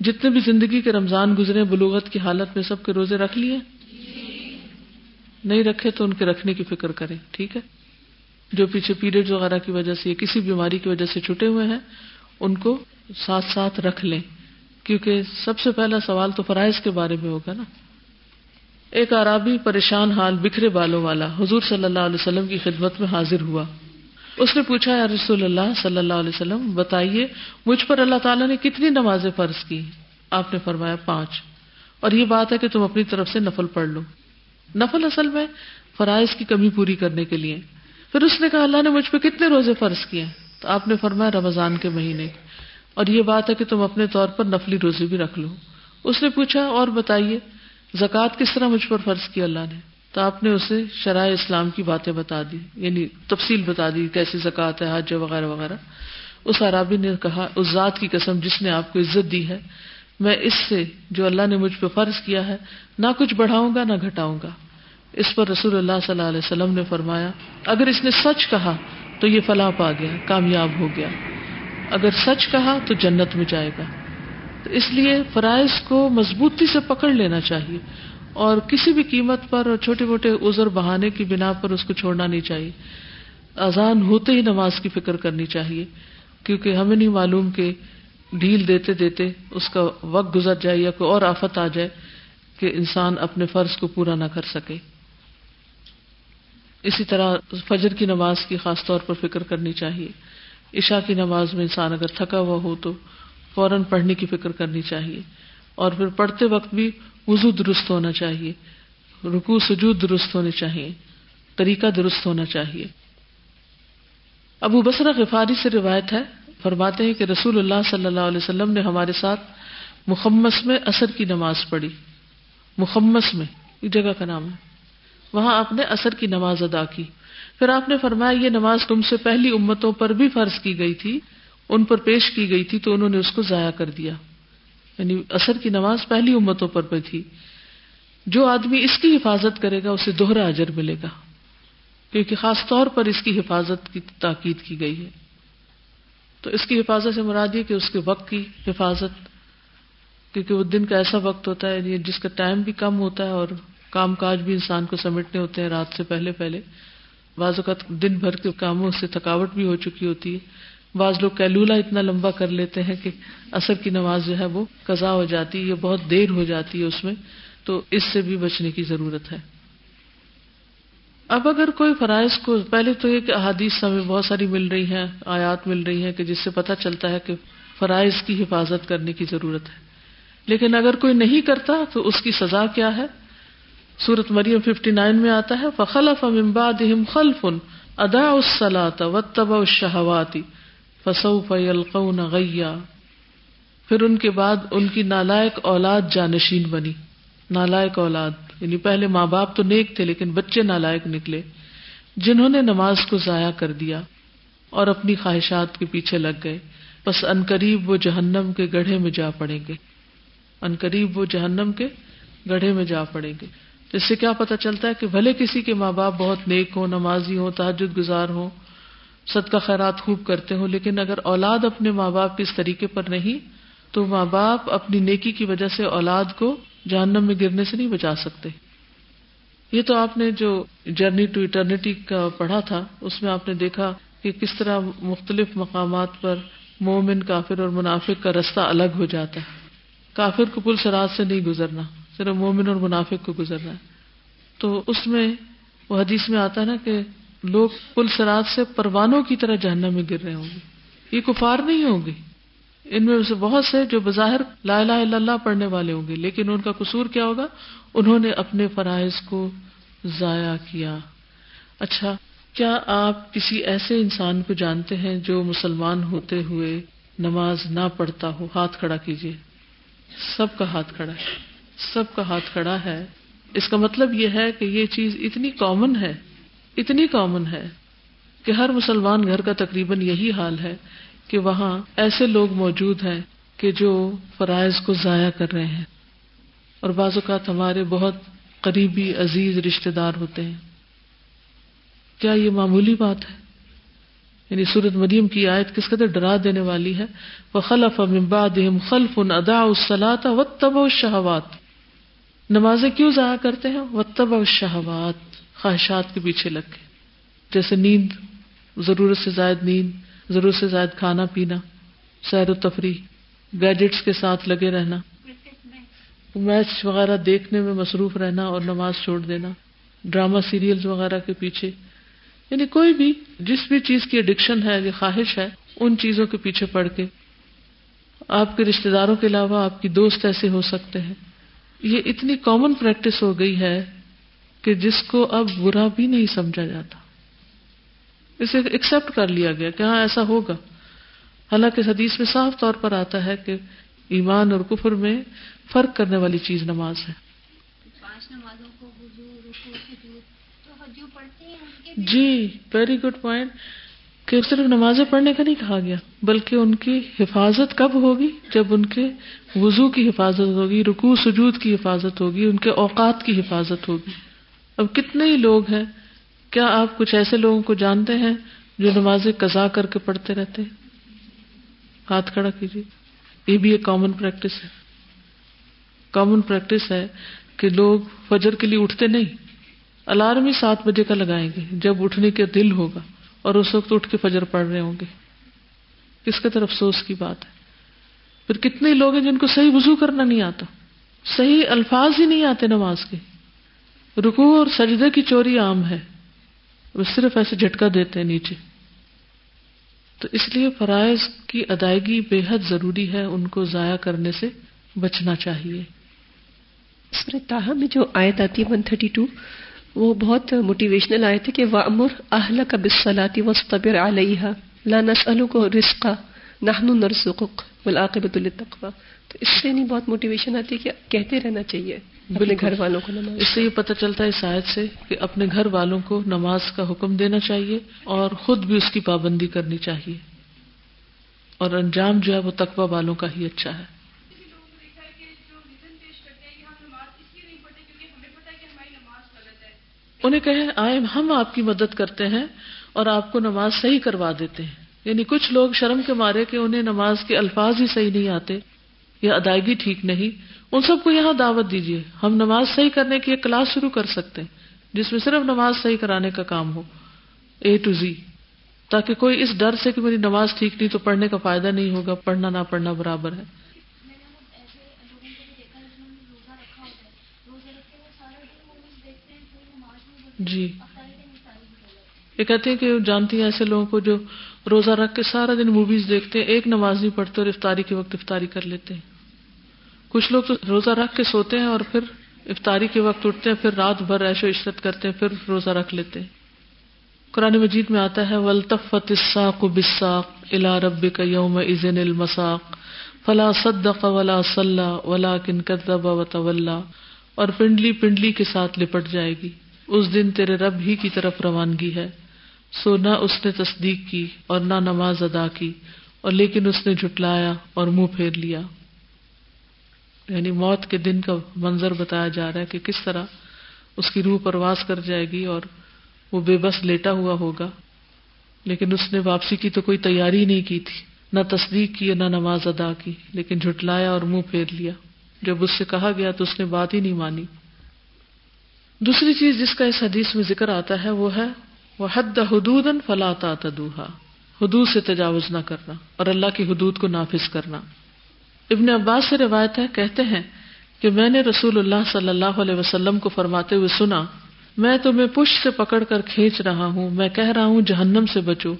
جتنے بھی زندگی کے رمضان گزرے بلوغت کی حالت میں سب کے روزے رکھ لیے۔ نہیں رکھے تو ان کے رکھنے کی فکر کریں، ٹھیک ہے؟ جو پیچھے پیریڈ وغیرہ کی وجہ سے کسی بیماری کی وجہ سے چھٹے ہوئے ہیں، ان کو ساتھ ساتھ رکھ لیں۔ کیونکہ سب سے پہلا سوال تو فرائض کے بارے میں ہوگا نا۔ ایک عرابی پریشان حال بکھرے بالوں والا حضور صلی اللہ علیہ وسلم کی خدمت میں حاضر ہوا۔ اس نے پوچھا، یا رسول اللہ صلی اللہ علیہ وسلم، بتائیے، مجھ پر اللہ تعالیٰ نے کتنی نمازیں فرض کی؟ آپ نے فرمایا، پانچ۔ اور یہ بات ہے کہ تم اپنی طرف سے نفل پڑھ لو۔ نفل اصل میں فرائض کی کمی پوری کرنے کے لیے۔ پھر اس نے کہا، اللہ نے مجھ پہ کتنے روزے فرض کیے؟ تو آپ نے فرمایا، رمضان کے مہینے۔ اور یہ بات ہے کہ تم اپنے طور پر نفلی روزے بھی رکھ لو۔ اس نے پوچھا، اور بتائیے زکوٰۃ کس طرح مجھ پر فرض کیا اللہ نے؟ تو آپ نے اسے شرائع اسلام کی باتیں بتا دی یعنی تفصیل بتا دی کیسی زکوٰۃ ہے، حج وغیرہ وغیرہ۔ اس عرابی نے کہا، اس ذات کی قسم جس نے آپ کو عزت دی ہے، میں اس سے جو اللہ نے مجھ پہ فرض کیا ہے، نہ کچھ بڑھاؤں گا، نہ گھٹاؤں گا۔ اس پر رسول اللہ صلی اللہ علیہ وسلم نے فرمایا، اگر اس نے سچ کہا تو یہ فلاح پا گیا، کامیاب ہو گیا۔ اگر سچ کہا تو جنت میں جائے گا۔ تو اس لیے فرائض کو مضبوطی سے پکڑ لینا چاہیے اور کسی بھی قیمت پر اور چھوٹے موٹے ازر بہانے کی بنا پر اس کو چھوڑنا نہیں چاہیے۔ اذان ہوتے ہی نماز کی فکر کرنی چاہیے، کیونکہ ہمیں نہیں معلوم کہ ڈھیل دیتے دیتے اس کا وقت گزر جائے یا کوئی اور آفت آ جائے کہ انسان اپنے فرض کو پورا نہ کر سکے۔ اسی طرح فجر کی نماز کی خاص طور پر فکر کرنی چاہیے۔ عشاء کی نماز میں انسان اگر تھکا ہوا ہو تو فوراً پڑھنے کی فکر کرنی چاہیے اور پھر پڑھتے وقت بھی وضو درست ہونا چاہیے رکو سجود درست ہونے چاہیے، طریقہ درست ہونا چاہیے۔ ابو بسرا غفاری سے روایت ہے، فرماتے ہیں کہ رسول اللہ صلی اللہ علیہ وسلم نے ہمارے ساتھ محمس میں اثر کی نماز پڑھی۔ محمس میں یہ جگہ کا نام ہے۔ وہاں آپ نے اثر کی نماز ادا کی۔ پھر آپ نے فرمایا، یہ نماز تم سے پہلی امتوں پر بھی فرض کی گئی تھی۔ ان پر پیش کی گئی تھی تو انہوں نے اس کو ضائع کر دیا۔ یعنی اثر کی نماز پہلی امتوں پر بھی تھی۔ جو آدمی اس کی حفاظت کرے گا، اسے دوہرا اجر ملے گا۔ کیونکہ خاص طور پر اس کی حفاظت کی تاکید کی گئی ہے۔ تو اس کی حفاظت سے مراد یہ کہ اس کے وقت کی حفاظت، کیونکہ وہ دن کا ایسا وقت ہوتا ہے یعنی جس کا ٹائم بھی کم ہوتا ہے اور کام کاج بھی انسان کو سمیٹنے ہوتے ہیں رات سے پہلے پہلے۔ بعض اوقات دن بھر کے کاموں سے تھکاوٹ بھی ہو چکی ہوتی ہے۔ بعض لوگ کیلولا اتنا لمبا کر لیتے ہیں کہ اثر کی نماز جو ہے وہ قضا ہو جاتی ہے بہت دیر ہو جاتی ہے اس میں، تو اس سے بھی بچنے کی ضرورت ہے۔ اب اگر کوئی فرائض کو، پہلے تو یہ کہ احادیث ہمیں بہت ساری مل رہی ہیں، آیات مل رہی ہیں کہ جس سے پتہ چلتا ہے کہ فرائض کی حفاظت کرنے کی ضرورت ہے۔ لیکن اگر کوئی نہیں کرتا تو اس کی سزا کیا ہے؟ سورت مریم ففٹی نائن میں آتا ہے، فخلف امباد خلف ادا اسلاط و تب شہواتی فسوف یلقون غیا پھر ان کے بعد ان کی نالائق اولاد جانشین بنی۔ نالائق اولاد یعنی پہلے ماں باپ تو نیک تھے لیکن بچے نالائق نکلے۔ جنہوں نے نماز کو ضائع کر دیا اور اپنی خواہشات کے پیچھے لگ گئے۔ بس انقریب وہ جہنم کے گڑھے میں جا پڑیں گے۔ انقریب وہ جہنم کے گڑھے میں جا پڑیں گے۔ اس سے کیا پتا چلتا ہے کہ بھلے کسی کے ماں باپ بہت نیک ہوں، نمازی ہوں تحجد گزار ہوں صدقہ خیرات خوب کرتے ہوں لیکن اگر اولاد اپنے ماں باپ کے اس طریقے پر نہیں، تو ماں باپ اپنی نیکی کی وجہ سے اولاد کو جہنم میں گرنے سے نہیں بچا سکتے۔ یہ تو آپ نے جو جرنی ٹو اٹرنیٹی کا پڑھا تھا، اس میں آپ نے دیکھا کہ کس طرح مختلف مقامات پر مومن کافر اور منافق کا رستہ الگ ہو جاتا ہے۔ کافر کو پل سراج سے نہیں گزرنا، صرف مومن اور منافق کو گزرنا ہے۔ تو اس میں وہ حدیث میں آتا ہے نا کہ لوگ پل سراج سے پروانوں کی طرح جہنم میں گر رہے ہوں گے۔ یہ کفار نہیں ہوں گے۔ ان میں سے بہت سے جو بظاہر لا الہ الا اللہ پڑھنے والے ہوں گے۔ لیکن ان کا قصور کیا ہوگا؟ انہوں نے اپنے فرائض کو ضائع کیا۔ اچھا کیا آپ کسی ایسے انسان کو جانتے ہیں جو مسلمان ہوتے ہوئے نماز نہ پڑھتا ہو؟ ہاتھ کھڑا کیجیے سب کا ہاتھ کھڑا ہے۔ سب کا ہاتھ کھڑا ہے۔ اس کا مطلب یہ ہے کہ یہ چیز اتنی کامن ہے۔ اتنی کامن ہے کہ ہر مسلمان گھر کا تقریباً یہی حال ہے کہ وہاں ایسے لوگ موجود ہیں کہ جو فرائض کو ضائع کر رہے ہیں۔ اور بعض اوقات ہمارے بہت قریبی عزیز رشتے دار ہوتے ہیں۔ کیا یہ معمولی بات ہے؟ یعنی سورت مریم کی آیت کس قدر ڈرا دینے والی ہے؟ وہ خلف امباد خلف ان ادا اسلاط و تب و شہوات نمازیں کیوں ضائع کرتے ہیں؟ و تب و شہوات خواہشات کے پیچھے لگ کے جیسے نیند، ضرورت سے زائد نیند، ضرورت سے زائد کھانا پینا، سیر و تفریح گیجٹس کے ساتھ لگے رہنا، میچ وغیرہ دیکھنے میں مصروف رہنا اور نماز چھوڑ دینا، ڈرامہ سیریل وغیرہ کے پیچھے۔ یعنی کوئی بھی جس بھی چیز کی اڈکشن ہے یا خواہش ہے، ان چیزوں کے پیچھے پڑ کے۔ آپ کے رشتے داروں کے علاوہ آپ کی دوست ایسے ہو سکتے ہیں۔ یہ اتنی کامن پریکٹس ہو گئی ہے کہ جس کو اب برا بھی نہیں سمجھا جاتا۔ اسے ایکسپٹ کر لیا گیا کہ ہاں ایسا ہوگا۔ حالانکہ حدیث میں صاف طور پر آتا ہے کہ ایمان اور کفر میں فرق کرنے والی چیز نماز ہے۔ جی ویری گڈ پوائنٹ کہ صرف نمازیں پڑھنے کا نہیں کہا گیا، بلکہ ان کی حفاظت کب ہوگی؟ جب ان کے وضو کی حفاظت ہوگی، رکوع، سجود کی حفاظت ہوگی، ان کے اوقات کی حفاظت ہوگی۔ اب کتنے ہی لوگ ہیں؟ کیا آپ کچھ ایسے لوگوں کو جانتے ہیں جو نمازیں قزا کر کے پڑھتے رہتے ہیں؟ ہاتھ کھڑا کیجیے۔ یہ بھی ایک کامن پریکٹس ہے۔ کامن پریکٹس ہے کہ لوگ فجر کے لیے اٹھتے نہیں۔ الارم ہی سات بجے کا لگائیں گے۔ جب اٹھنے کے دل ہوگا اور اس وقت اٹھ کے فجر پڑھ رہے ہوں گے۔ کس قدر افسوس کی بات ہے؟ پھر کتنے لوگ ہیں جن کو صحیح وضو کرنا نہیں آتا؟ صحیح الفاظ ہی نہیں آتے نماز کے۔ رکو اور سجدے کی چوری عام ہے، وہ صرف ایسے جھٹکا دیتے ہیں نیچے۔ تو اس لیے فرائض کی ادائیگی بے حد ضروری ہے، ان کو ضائع کرنے سے بچنا چاہیے۔ اس میں جو آیت آتی ہے ون تھرٹی ٹو وہ بہت موٹیویشنل آئے تھے کہ وامر اہل کا بسلاتی وسطبر علیہ لا نسألو کو رزقا نحن نرزقک والعاقبت للتقوی تو اس سے نہیں، بہت موٹیویشن آتی ہے کہ کہتے رہنا چاہیے۔ اپنے گھر والوں کو نماز اس سے یہ پتہ چلتا ہے اس آیت سے کہ اپنے گھر والوں کو نماز کا حکم دینا چاہیے اور خود بھی اس کی پابندی کرنی چاہیے۔ اور انجام جو ہے وہ تقوی والوں کا ہی اچھا ہے۔ انہیں کہے آئے ہم آپ کی مدد کرتے ہیں اور آپ کو نماز صحیح کروا دیتے ہیں۔ یعنی کچھ لوگ شرم کے مارے کہ انہیں نماز کے الفاظ ہی صحیح نہیں آتے یا ادائیگی ٹھیک نہیں۔ ان سب کو یہاں دعوت دیجیے ہم نماز صحیح کرنے کی ایک کلاس شروع کر سکتے ہیں، جس میں صرف نماز صحیح کرانے کا کام ہو۔ اے ٹو زی تاکہ کوئی اس ڈر سے کہ میری نماز ٹھیک نہیں تو پڑھنے کا فائدہ نہیں ہوگا، پڑھنا نہ پڑھنا برابر ہے۔ جی۔ یہ کہتے ہیں کہ جانتی ہیں ایسے لوگوں کو جو روزہ رکھ کے سارا دن موویز دیکھتے ہیں، ایک نماز نہیں پڑھتے اور افطاری کے وقت افطاری کر لیتے ہیں۔ کچھ لوگ تو روزہ رکھ کے سوتے ہیں اور پھر افطاری کے وقت اٹھتے ہیں، پھر رات بھر ایش و عشرت کرتے ہیں، پھر روزہ رکھ لیتے ہیں۔ قرآن مجید میں آتا ہے ولطفت الساق بساق الا رب کا یوم ازن المساق۔ فلا صدق ولا صلى ولا کن کذب و طلّہ اور پنڈلی پنڈلی کے ساتھ لپٹ جائے گی۔ اس دن تیرے رب ہی کی طرف روانگی ہے۔ سو نہ اس نے تصدیق کی اور نہ نماز ادا کی، اور لیکن اس نے جھٹلایا اور منہ پھیر لیا۔ یعنی موت کے دن کا منظر بتایا جا رہا ہے کہ کس طرح اس کی روح پرواز کر جائے گی اور وہ بے بس لیٹا ہوا ہوگا۔ لیکن اس نے واپسی کی تو کوئی تیاری نہیں کی تھی، نہ تصدیق کی نہ نماز ادا کی، لیکن جھٹلایا اور منہ پھیر لیا۔ جب اس سے کہا گیا تو اس نے بات ہی نہیں مانی۔ دوسری چیز جس کا اس حدیث میں ذکر آتا ہے وہ ہے وہ حد حدود فلا تدوہا حدود سے تجاوز نہ کرنا اور اللہ کی حدود کو نافذ کرنا۔ ابن عباس سے روایت ہے، کہتے ہیں کہ میں نے رسول اللہ صلی اللہ علیہ وسلم کو فرماتے ہوئے سنا، میں تمہیں پش سے پکڑ کر کھینچ رہا ہوں، میں کہہ رہا ہوں، جہنم سے بچو،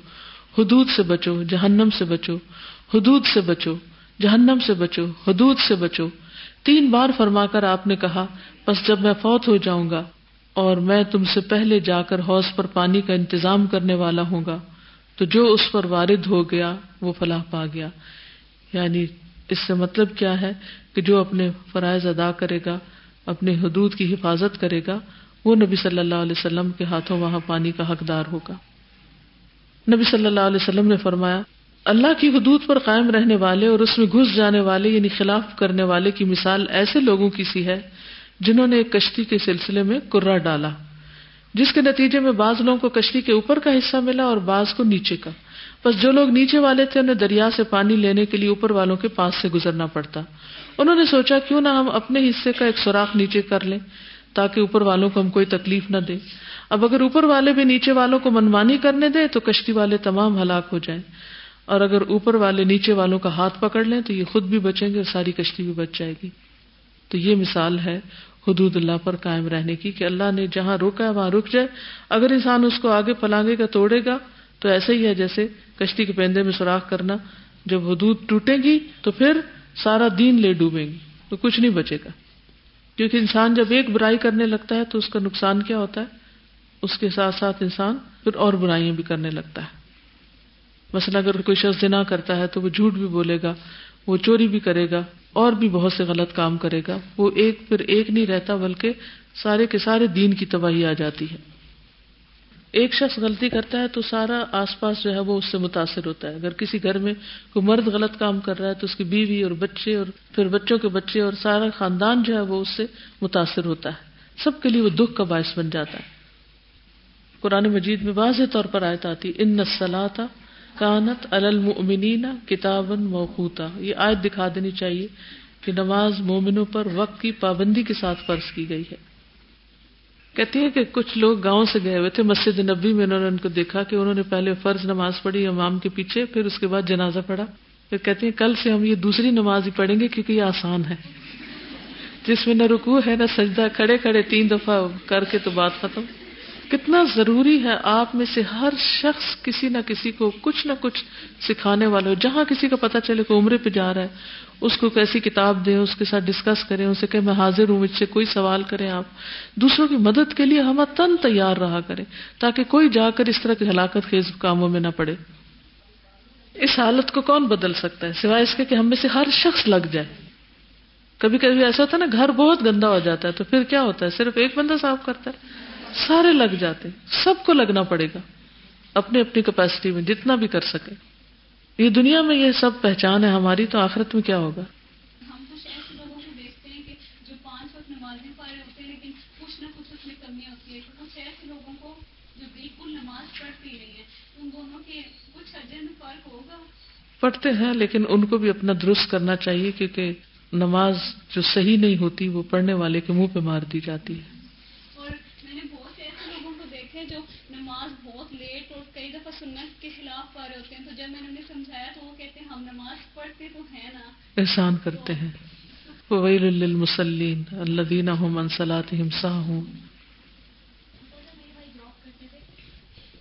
حدود سے بچو، جہنم سے بچو، حدود سے بچو، جہنم سے بچو، حدود سے بچو۔ تین بار فرما کر آپ نے کہا، بس جب میں فوت ہو جاؤں گا اور میں تم سے پہلے جا کر حوض پر پانی کا انتظام کرنے والا ہوں گا، تو جو اس پر وارد ہو گیا، وہ فلاح پا گیا۔ یعنی اس سے مطلب کیا ہے کہ جو اپنے فرائض ادا کرے گا، اپنے حدود کی حفاظت کرے گا، وہ نبی صلی اللہ علیہ وسلم کے ہاتھوں وہاں پانی کا حقدار ہوگا۔ نبی صلی اللہ علیہ وسلم نے فرمایا، اللہ کی حدود پر قائم رہنے والے اور اس میں گھس جانے والے یعنی خلاف کرنے والے کی مثال ایسے لوگوں کی سی ہے جنہوں نے ایک کشتی کے سلسلے میں کرا ڈالا، جس کے نتیجے میں بعض لوگوں کو کشتی کے اوپر کا حصہ ملا اور بعض کو نیچے کا۔ بس جو لوگ نیچے والے تھے انہیں دریا سے پانی لینے کے لیے اوپر والوں کے پاس سے گزرنا پڑتا۔ انہوں نے سوچا کیوں نہ ہم اپنے حصے کا ایک سوراخ نیچے کر لیں تاکہ اوپر والوں کو ہم کوئی تکلیف نہ دے۔ اب اگر اوپر والے بھی نیچے والوں کو منمانی کرنے دیں تو کشتی والے تمام ہلاک ہو جائیں۔ اور اگر اوپر والے نیچے والوں کا ہاتھ پکڑ لیں تو یہ خود بھی بچیں گے اور ساری کشتی بھی بچ جائے گی۔ تو یہ مثال ہے حدود اللہ پر قائم رہنے کی کہ اللہ نے جہاں روکا ہے وہاں رک جائے۔ اگر انسان اس کو آگے پلانگے کا توڑے گا تو ایسے ہی ہے جیسے کشتی کے پیندے میں سوراخ کرنا، جب حدود ٹوٹے گی تو پھر سارا دین لے ڈوبے گی، تو کچھ نہیں بچے گا۔ کیونکہ انسان جب ایک برائی کرنے لگتا ہے تو اس کا نقصان کیا ہوتا ہے؟ اس کے ساتھ ساتھ انسان پھر اور برائیاں بھی کرنے لگتا ہے۔ مثلا اگر کوئی شخص نہ کرتا ہے تو وہ جھوٹ بھی بولے گا، وہ چوری بھی کرے گا، اور بھی بہت سے غلط کام کرے گا۔ وہ ایک پھر ایک نہیں رہتا، بلکہ سارے کے سارے دین کی تباہی آ جاتی ہے۔ ایک شخص غلطی کرتا ہے تو سارا آس پاس جو ہے وہ اس سے متاثر ہوتا ہے۔ اگر کسی گھر میں کوئی مرد غلط کام کر رہا ہے تو اس کی بیوی اور بچے اور پھر بچوں کے بچے اور سارا خاندان جو ہے وہ اس سے متاثر ہوتا ہے۔ سب کے لیے وہ دکھ کا باعث بن جاتا ہے۔ قرآن مجید میں واضح طور پر آیت آتی ان نسلاتا کانت المنینا کتاب موقوتا یہ آیت دکھا دینی چاہیے کہ نماز مومنوں پر وقت کی پابندی کے ساتھ فرض کی گئی ہے۔ کہتی ہے کہ کچھ لوگ گاؤں سے گئے ہوئے تھے، مسجد نبی میں انہوں نے ان کو دیکھا کہ انہوں نے پہلے فرض نماز پڑھی، امام کے پیچھے، پھر اس کے بعد جنازہ پڑھا۔ پھر کہتے ہیں کل سے ہم یہ دوسری نماز ہی پڑھیں گے کیونکہ یہ آسان ہے۔ جس میں نہ رکو ہے، نہ سجدہ، کھڑے کھڑے تین دفعہ کر کے تو بات ختم۔ کتنا ضروری ہے آپ میں سے ہر شخص کسی نہ کسی کو کچھ نہ کچھ سکھانے والا ہو، جہاں کسی کا پتا چلے کہ عمرے پہ جا رہا ہے۔ اس کو کیسی کتاب دیں، اس کے ساتھ ڈسکس کریں، اسے کہ میں حاضر ہوں، مجھ سے کوئی سوال کریں آپ۔ دوسروں کی مدد کے لیے ہم تن تیار رہا کریں تاکہ کوئی جا کر اس طرح کی ہلاکت خیز کاموں میں نہ پڑے۔ اس حالت کو کون بدل سکتا ہے؟ سوائے اس کے کہ ہم میں سے ہر شخص لگ جائے۔ کبھی کبھی ایسا ہوتا ہے نا، گھر بہت گندا ہو جاتا ہے، تو پھر کیا ہوتا ہے؟ صرف ایک بندہ صاف کرتا ہے۔ سارے لگ جاتے سب کو لگنا پڑے گا۔ اپنی اپنی کیپیسٹی میں جتنا بھی کر سکے۔ یہ دنیا میں یہ سب پہچان ہے ہماری تو آخرت میں کیا ہوگا؟ ہم کچھ ایسے لوگوں کو دیکھتے ہیں کہ جو پانچ وقت نماز بھی پڑھ رہے ہوتے ہیں لیکن کچھ نہ کچھ اس میں کمی ہوتی ہے کچھ ایسے لوگوں کو جو بالکل نماز پڑھتی رہی ہیں ان دونوں کے کچھ اجر میں فرق ہوگا؟ پڑھتے ہیں لیکن ان کو بھی اپنا درست کرنا چاہیے کیونکہ نماز جو صحیح نہیں ہوتی وہ پڑھنے والے کے منہ پہ مار دی جاتی ہے۔ اور میں نے بہت سے ایسے لوگوں کو دیکھے جو نماز بہت لیٹ اور کئی دفعہ سنت کے خلاف پڑھ رہے ہوتے ہیں، تو جب میں نے انہیں سمجھایا تو وہ کہتے ہیں، ہم نماز پڑھتے تو ہیں نا۔ احسان کرتے ہیں۔ ویل للمصلین الذین هم عن صلاتهم ساهون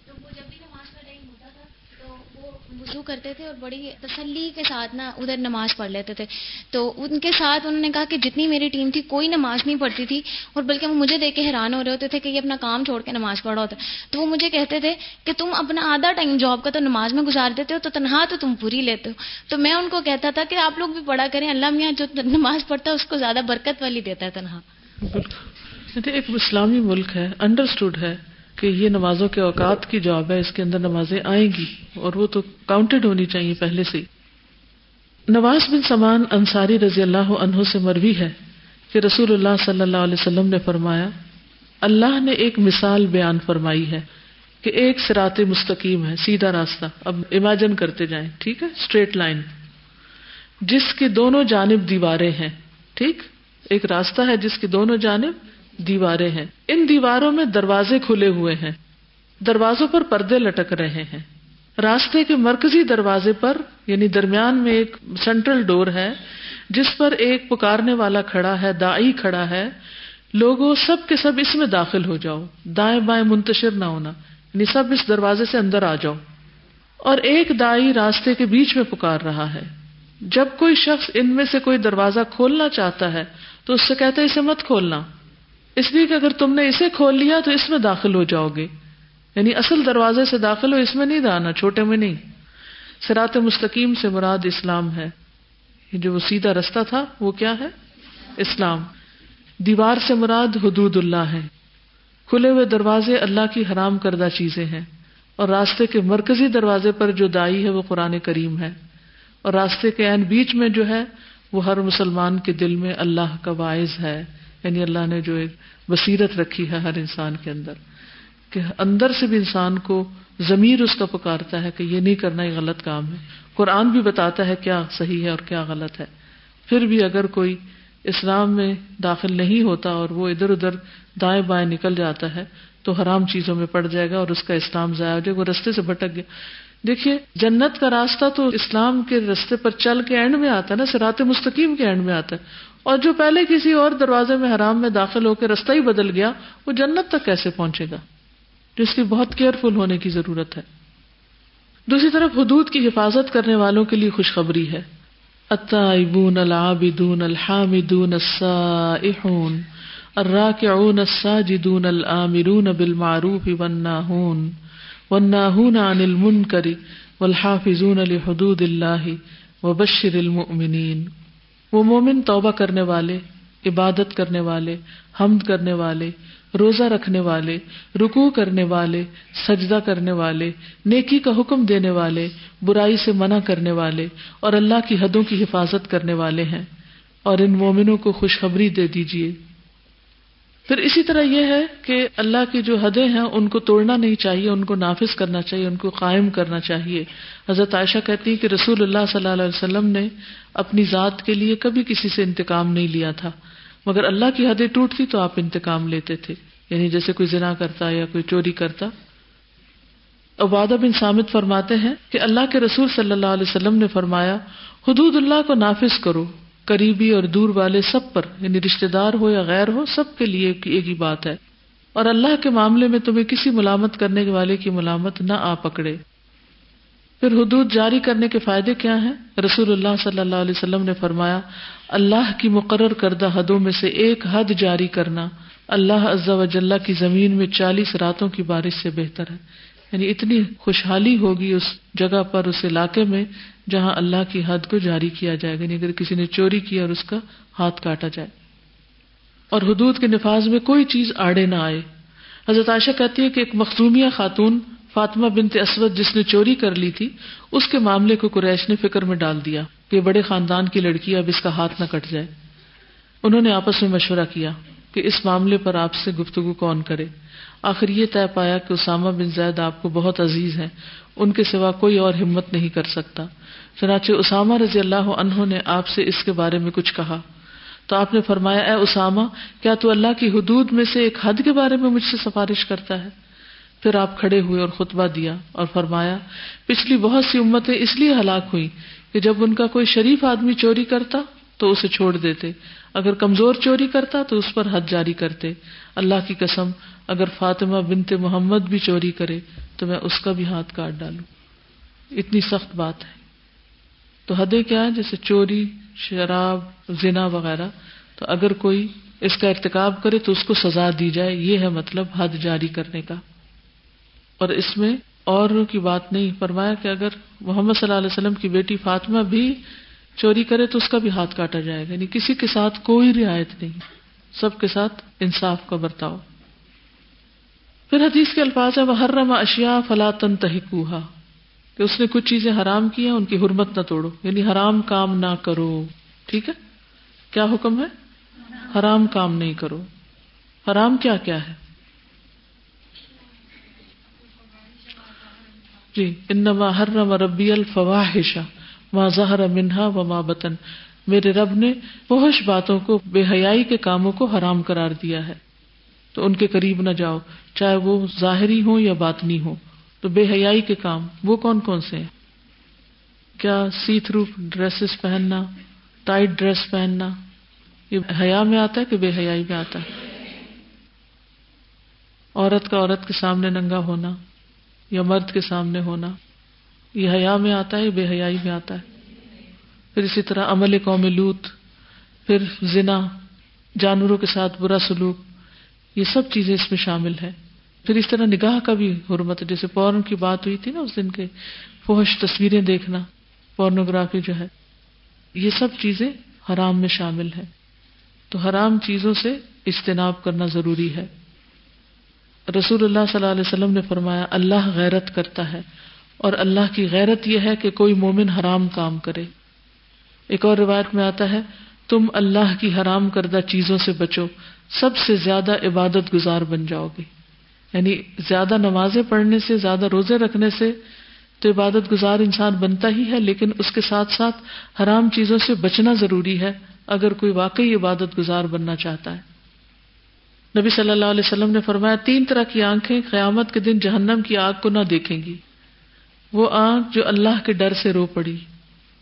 تو وہ جب بھی نماز کا ٹائم ہوتا تھا تو وہ وضو کرتے تھے اور بڑی تسلی کے ساتھ نا ادھر نماز پڑھ لیتے تھے۔ تو ان کے ساتھ انہوں نے کہا کہ جتنی میری ٹیم تھی کوئی نماز نہیں پڑھتی تھی اور بلکہ وہ مجھے دیکھ کے حیران ہو رہے ہوتے تھے کہ یہ اپنا کام چھوڑ کے نماز پڑھا ہوتا ہے۔ تو وہ مجھے کہتے تھے کہ تم اپنا آدھا ٹائم جاب کا تو نماز میں گزار دیتے ہو تو تنہا تو تم پوری لیتے ہو۔ تو میں ان کو کہتا تھا کہ آپ لوگ بھی پڑھا کریں، اللہ میاں جو نماز پڑھتا ہے اس کو زیادہ برکت والی دیتا ہے تنہا۔ ایک اسلامی ملک ہے انڈرسٹوڈ ہے۔ کہ یہ نمازوں کے اوقات کی جاب ہے، اس کے اندر نمازیں آئیں گی، اور وہ تو کاؤنٹڈ ہونی چاہیے پہلے سے نواز بن سمان انصاری رضی اللہ عنہ سے مروی ہے کہ رسول اللہ صلی اللہ علیہ وسلم نے فرمایا، اللہ نے ایک مثال بیان فرمائی ہے کہ ایک سرات مستقیم ہے، سیدھا راستہ۔ اب امیجن کرتے جائیں، ٹھیک ہے؟ اسٹریٹ لائن جس کی دونوں جانب دیواریں ہیں، ٹھیک؟ ایک راستہ ہے جس کی دونوں جانب دیواریں ہیں۔ ان دیواروں میں دروازے کھلے ہوئے ہیں۔ دروازوں پر پردے لٹک رہے ہیں۔ راستے کے مرکزی دروازے پر یعنی درمیان میں ایک سینٹرل ڈور ہے، جس پر ایک پکارنے والا کھڑا ہے دائی کھڑا ہے۔ لوگوں سب کے سب اس میں داخل ہو جاؤ۔ دائیں بائیں منتشر نہ ہونا۔ یعنی سب اس دروازے سے اندر آ جاؤ۔ اور ایک دائی راستے کے بیچ میں پکار رہا ہے۔ جب کوئی شخص ان میں سے کوئی دروازہ کھولنا چاہتا ہے، تو اس سے کہتا ہے، اسے مت کھولنا۔ اس لیے کہ اگر تم نے اسے کھول لیا تو اس میں داخل ہو جاؤ گے۔ یعنی اصل دروازے سے داخل ہو، اس میں نہیں جانا چھوٹے میں نہیں۔ سرات مستقیم سے مراد اسلام ہے۔ جو وہ سیدھا رستہ تھا، وہ کیا ہے؟ اسلام۔ دیوار سے مراد حدود اللہ ہے۔ کھلے ہوئے دروازے اللہ کی حرام کردہ چیزیں ہیں۔ اور راستے کے مرکزی دروازے پر جو دائی ہے، وہ قرآن کریم ہے۔ اور راستے کے عین بیچ میں جو ہے، وہ ہر مسلمان کے دل میں اللہ کا باعث ہے۔ یعنی اللہ نے جو ایک بصیرت رکھی ہے ہر انسان کے اندر، کہ اندر سے بھی انسان کو ضمیر اس کا پکارتا ہے کہ یہ نہیں کرنا، یہ غلط کام ہے۔ قرآن بھی بتاتا ہے کیا صحیح ہے اور کیا غلط ہے۔ پھر بھی اگر کوئی اسلام میں داخل نہیں ہوتا اور وہ ادھر ادھر دائیں بائیں نکل جاتا ہے، تو حرام چیزوں میں پڑ جائے گا اور اس کا اسلام ضائع ہو جائے گا، وہ رستے سے بھٹک گیا۔ دیکھیے، جنت کا راستہ تو اسلام کے رستے پر چل کے اینڈ میں آتا ہے نا سرات مستقیم کے اینڈ میں آتا ہے۔ اور جو پہلے کسی اور دروازے میں حرام میں داخل ہو کے رستہ ہی بدل گیا، وہ جنت تک کیسے پہنچے گا؟ جس کی بہت کیئرفل ہونے کی ضرورت ہے۔ دوسری طرف حدود کی حفاظت کرنے والوں کے لیے خوشخبری ہے۔ التائبون العابدون الحامدون السائحون الراكعون الساجدون الآمرون بالمعروف والناهون والناهون عن المنكر والحافظون لحدود الله وبشر المؤمنين وہ مومن توبہ کرنے والے، عبادت کرنے والے، حمد کرنے والے، روزہ رکھنے والے، رکوع کرنے والے، سجدہ کرنے والے، نیکی کا حکم دینے والے، برائی سے منع کرنے والے اور اللہ کی حدوں کی حفاظت کرنے والے ہیں۔ اور ان مومنوں کو خوشخبری دے دیجیے پھر اسی طرح یہ ہے کہ اللہ کی جو حدیں ہیں، ان کو توڑنا نہیں چاہیے، ان کو نافذ کرنا چاہیے، ان کو قائم کرنا چاہیے۔ حضرت عائشہ کہتی کہ رسول اللہ صلی اللہ علیہ وسلم نے اپنی ذات کے لیے کبھی کسی سے انتقام نہیں لیا تھا۔ مگر اللہ کی حدیں ٹوٹتی تو آپ انتقام لیتے تھے۔ یعنی جیسے کوئی زنا کرتا یا کوئی چوری کرتا۔ عبادہ بن سامد فرماتے ہیں کہ اللہ کے رسول صلی اللہ علیہ وسلم نے فرمایا، حدود اللہ کو نافذ کرو۔ قریبی اور دور والے سب پر یعنی رشتے دار ہو یا غیر ہو، سب کے لیے ایک ہی بات ہے۔ اور اللہ کے معاملے میں تمہیں کسی ملامت کرنے والے کی ملامت نہ آ پکڑے۔ پھر حدود جاری کرنے کے فائدے کیا ہیں؟ رسول اللہ صلی اللہ علیہ وسلم نے فرمایا، اللہ کی مقرر کردہ حدوں میں سے ایک حد جاری کرنا۔ اللہ عز و جلہ کی زمین میں چالیس راتوں کی بارش سے بہتر ہے۔ یعنی اتنی خوشحالی ہوگی اس جگہ پر، اس علاقے میں جہاں اللہ کی حد کو جاری کیا جائے گا یعنی اگر کسی نے چوری کیا اور اس کا ہاتھ کاٹا جائے۔ اور حدود کے نفاذ میں کوئی چیز آڑے نہ آئے۔ حضرت عائشہ کہتی ہے کہ ایک مخصومیہ خاتون فاطمہ بنت اسود جس نے چوری کر لی تھی، اس کے معاملے کو قریش نے فکر میں ڈال دیا کہ بڑے خاندان کی لڑکی اب اس کا ہاتھ نہ کٹ جائے۔ انہوں نے آپس میں مشورہ کیا کہ اس معاملے پر آپ سے گفتگو کون کرے۔ آخر یہ طے پایا کہ اسامہ بن زید آپ کو بہت عزیز ہیں۔ ان کے سوا کوئی اور ہمت نہیں کر سکتا۔ چنانچہ اسامہ رضی اللہ عنہ نے آپ سے اس کے بارے میں کچھ کہا۔ تو آپ نے فرمایا، اے اسامہ، کیا تو اللہ کی حدود میں سے ایک حد کے بارے میں مجھ سے سفارش کرتا ہے؟ پھر آپ کھڑے ہوئے اور خطبہ دیا اور فرمایا، پچھلی بہت سی امتیں اس لیے ہلاک ہوئی کہ جب ان کا کوئی شریف آدمی چوری کرتا تو اسے چھوڑ دیتے، اگر کمزور چوری کرتا تو اس پر حد جاری کرتے۔ اللہ کی قسم اگر فاطمہ بنت محمد بھی چوری کرے تو میں اس کا بھی ہاتھ کاٹ ڈالوں۔ اتنی سخت بات ہے۔ تو حدیں کیا ہے جیسے چوری، شراب، زنا وغیرہ۔ تو اگر کوئی اس کا ارتکاب کرے تو اس کو سزا دی جائے۔ یہ ہے مطلب حد جاری کرنے کا۔ اور اس میں اور کی بات نہیں، فرمایا کہ اگر محمد صلی اللہ علیہ وسلم کی بیٹی فاطمہ بھی چوری کرے تو اس کا بھی ہاتھ کاٹا جائے گا۔ یعنی کسی کے ساتھ کوئی رعایت نہیں۔ سب کے ساتھ انصاف کا برتاؤ۔ پھر حدیث کے الفاظ ہے وہ ہر رما اشیا فلاطن تہکوہا کہ اس نے کچھ چیزیں حرام کی ہیں، ان کی حرمت نہ توڑو۔ یعنی حرام کام نہ کرو۔ ٹھیک ہے؟ کیا حکم ہے؟ حرام کام نہیں کرو۔ حرام کیا کیا ہے؟ جی انما حرم ربی الفواحش ما ظہر منہا و ما بطن۔ میرے رب نے فحش باتوں کو، بے حیائی کے کاموں کو حرام قرار دیا ہے۔ تو ان کے قریب نہ جاؤ، چاہے وہ ظاہری ہو یا باطنی ہو تو بے حیائی کے کام، وہ کون کون سے ہیں؟ کیا سی تھرو ڈریسز پہننا ٹائٹ ڈریس پہننا، یہ حیا میں آتا ہے کہ بے حیائی میں آتا ہے؟ عورت کا عورت کے سامنے ننگا ہونا یا مرد کے سامنے ہونا، یہ حیا میں آتا ہے بے حیائی میں آتا ہے؟ پھر اسی طرح عمل قوم لوت، پھر زنا، جانوروں کے ساتھ برا سلوک یہ سب چیزیں اس میں شامل ہیں۔ پھر اس طرح نگاہ کا بھی حرمت ہے۔ جیسے پورن کی بات ہوئی تھی نا اس دن کے فوش تصویریں دیکھنا، پورنوگرافی جو ہے، یہ سب چیزیں حرام میں شامل ہیں۔ تو حرام چیزوں سے اجتناب کرنا ضروری ہے۔ رسول اللہ صلی اللہ علیہ وسلم نے فرمایا، اللہ غیرت کرتا ہے۔ اور اللہ کی غیرت یہ ہے کہ کوئی مومن حرام کام کرے۔ ایک اور روایت میں آتا ہے، تم اللہ کی حرام کردہ چیزوں سے بچو۔ سب سے زیادہ عبادت گزار بن جاؤ گے۔ یعنی زیادہ نمازیں پڑھنے سے، زیادہ روزے رکھنے سے تو عبادت گزار انسان بنتا ہی ہے، لیکن اس کے ساتھ ساتھ حرام چیزوں سے بچنا ضروری ہے اگر کوئی واقعی عبادت گزار بننا چاہتا ہے۔ نبی صلی اللہ علیہ وسلم نے فرمایا، تین طرح کی آنکھیں قیامت کے دن جہنم کی آگ کو نہ دیکھیں گی۔ وہ آنکھ جو اللہ کے ڈر سے رو پڑی،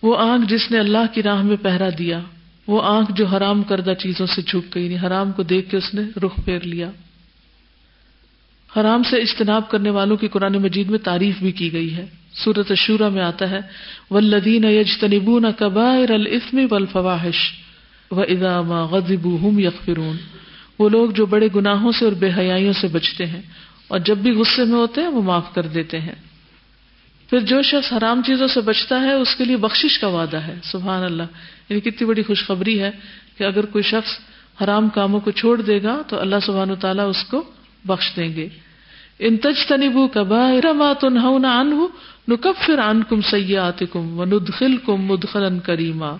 وہ آنکھ جس نے اللہ کی راہ میں پہرا دیا۔ وہ آنکھ جو حرام کردہ چیزوں سے جھک گئی یعنی حرام کو دیکھ کے اس نے رخ پھیر لیا۔ حرام سے اجتناب کرنے والوں کی قرآن مجید میں تعریف بھی کی گئی ہے۔ سورت شورا میں آتا ہے ولدین یجتنبون کبائر الاسم والفواحش و اذا ما غضبوا هم یغفرون وہ لوگ جو بڑے گناہوں سے اور بے حیائیوں سے بچتے ہیں اور جب بھی غصے میں ہوتے ہیں، وہ معاف کر دیتے ہیں۔ پھر جو شخص حرام چیزوں سے بچتا ہے، اس کے لیے بخشش کا وعدہ ہے۔ سبحان اللہ۔ یعنی کتنی بڑی خوشخبری ہے کہ اگر کوئی شخص حرام کاموں کو چھوڑ دے گا تو اللہ سبحان و تعالیٰ اس کو بخش دیں گے۔ ان تج تنبو کبا ان نکفر عن کم سیات کم و ندخل کم مدخل کریما۔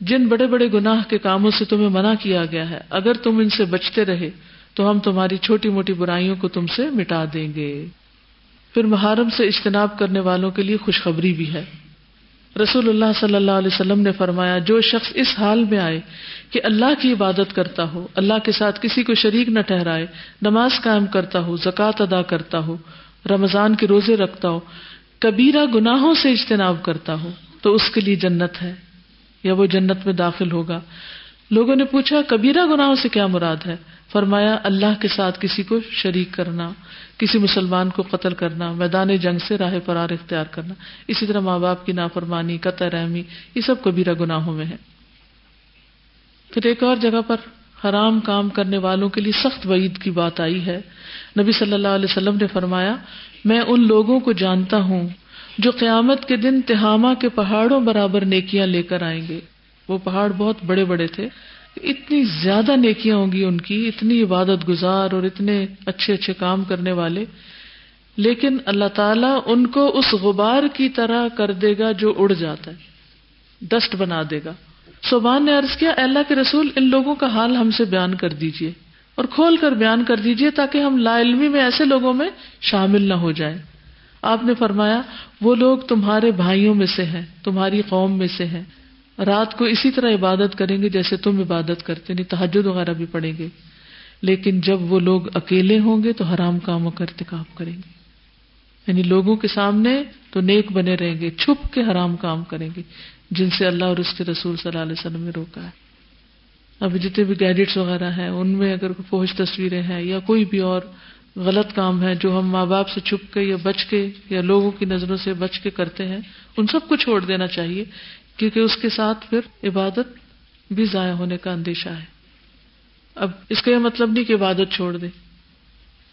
جن بڑے بڑے گناہ کے کاموں سے تمہیں منع کیا گیا ہے، اگر تم ان سے بچتے رہے تو ہم تمہاری چھوٹی موٹی برائیوں کو تم سے مٹا دیں گے۔ پھر محرم سے اجتناب کرنے والوں کے لیے خوشخبری بھی ہے۔ رسول اللہ صلی اللہ علیہ وسلم نے فرمایا، جو شخص اس حال میں آئے کہ اللہ کی عبادت کرتا ہو، اللہ کے ساتھ کسی کو شریک نہ ٹھہرائے، نماز قائم کرتا ہو، زکوٰۃ ادا کرتا ہو، رمضان کے روزے رکھتا ہو، کبیرہ گناہوں سے اجتناب کرتا ہو، تو اس کے لیے جنت ہے یا وہ جنت میں داخل ہوگا؟ لوگوں نے پوچھا، کبیرہ گناہوں سے کیا مراد ہے؟ فرمایا، اللہ کے ساتھ کسی کو شریک کرنا۔ کسی مسلمان کو قتل کرنا، میدان جنگ سے راہ فرار اختیار کرنا، اسی طرح ماں باپ کی نافرمانی، قطع رحمی، یہ سب کبیرہ گناہوں میں ہے۔ پھر ایک اور جگہ پر حرام کام کرنے والوں کے لیے سخت وعید کی بات آئی ہے۔ نبی صلی اللہ علیہ وسلم نے فرمایا، میں ان لوگوں کو جانتا ہوں جو قیامت کے دن تہامہ کے پہاڑوں برابر نیکیاں لے کر آئیں گے۔ وہ پہاڑ بہت بڑے بڑے تھے۔ اتنی زیادہ نیکیاں ہوں گی ان کی، اتنی عبادت گزار اور اتنے اچھے اچھے کام کرنے والے۔ لیکن اللہ تعالیٰ ان کو اس غبار کی طرح کر دے گا جو اڑ جاتا ہے ڈسٹ بنا دے گا۔ صوبان نے عرض کیا اللہ کے رسول، ان لوگوں کا حال ہم سے بیان کر دیجیے اور کھول کر بیان کر دیجیے تاکہ ہم لا علمی میں ایسے لوگوں میں شامل نہ ہو جائیں۔ آپ نے فرمایا، وہ لوگ تمہارے بھائیوں میں سے ہیں، تمہاری قوم میں سے ہیں۔ رات کو اسی طرح عبادت کریں گے جیسے تم عبادت کرتے نہیں تحجد وغیرہ بھی پڑیں گے۔ لیکن جب وہ لوگ اکیلے ہوں گے تو حرام کاموں کا ارتکاب کریں گے۔ یعنی لوگوں کے سامنے تو نیک بنے رہیں گے، چھپ کے حرام کام کریں گے، جن سے اللہ اور اس کے رسول صلی اللہ علیہ وسلم نے روکا ہے۔ اب جتنے بھی گیڈٹس وغیرہ ہیں، ان میں اگر فوج تصویریں ہیں یا کوئی بھی اور غلط کام ہے جو ہم ماں باپ سے چھپ کے یا بچ کے یا لوگوں کی نظروں سے بچ کے کرتے ہیں، ان سب کو چھوڑ دینا چاہیے۔ کیونکہ اس کے ساتھ پھر عبادت بھی ضائع ہونے کا اندیشہ ہے۔ اب اس کا یہ مطلب نہیں کہ عبادت چھوڑ دے۔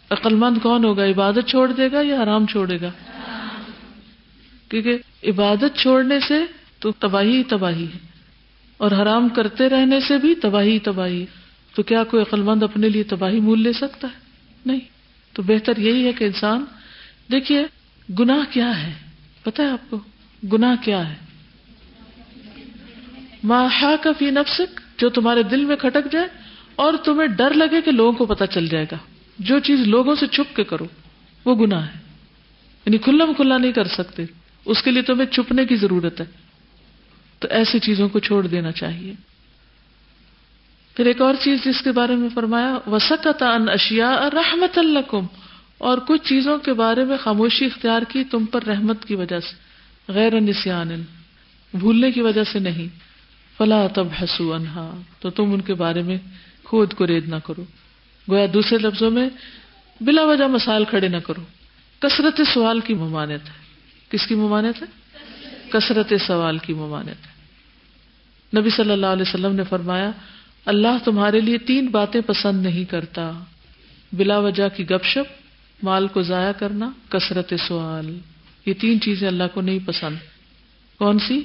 عقل مند کون ہوگا؟ عبادت چھوڑ دے گا یا حرام چھوڑے گا؟ کیونکہ عبادت چھوڑنے سے تو تباہی تباہی ہے۔ اور حرام کرتے رہنے سے بھی تباہی تباہی تو کیا کوئی عقل مند اپنے لیے تباہی مول لے سکتا ہے؟ نہیں۔ تو بہتر یہی ہے کہ انسان، دیکھیے، گناہ کیا ہے؟ پتا ہے آپ کو؟ گناہ کیا ہے؟ ماہا کا فی نفسک، جو تمہارے دل میں کھٹک جائے اور تمہیں ڈر لگے کہ لوگوں کو پتا چل جائے گا۔ جو چیز لوگوں سے چھپ کے کرو، وہ گناہ ہے۔ یعنی کھلا کھلا نہیں کر سکتے۔ اس کے لیے تمہیں چھپنے کی ضرورت ہے۔ تو ایسی چیزوں کو چھوڑ دینا چاہیے۔ پھر ایک اور چیز جس کے بارے میں فرمایا وسکت ان اشیا رحمت اللہ اور کچھ چیزوں کے بارے میں خاموشی اختیار کی تم پر رحمت کی وجہ سے، غیر نسان بھولنے کی وجہ سے نہیں۔ فلا تب حسو انہا تو تم ان کے بارے میں خود کو رید نہ کرو۔ گویا دوسرے لفظوں میں بلا وجہ مسائل کھڑے نہ کرو۔ کثرت سوال کی ممانت ہے۔ کس کی ممانت ہے؟ کثرت سوال کی ممانت ہے۔ نبی صلی اللہ علیہ وسلم نے فرمایا، اللہ تمہارے لیے تین باتیں پسند نہیں کرتا۔ بلا وجہ کی گپ شپ، مال کو ضائع کرنا، کثرت سوال۔ یہ تین چیزیں اللہ کو نہیں پسند۔ کون سی؟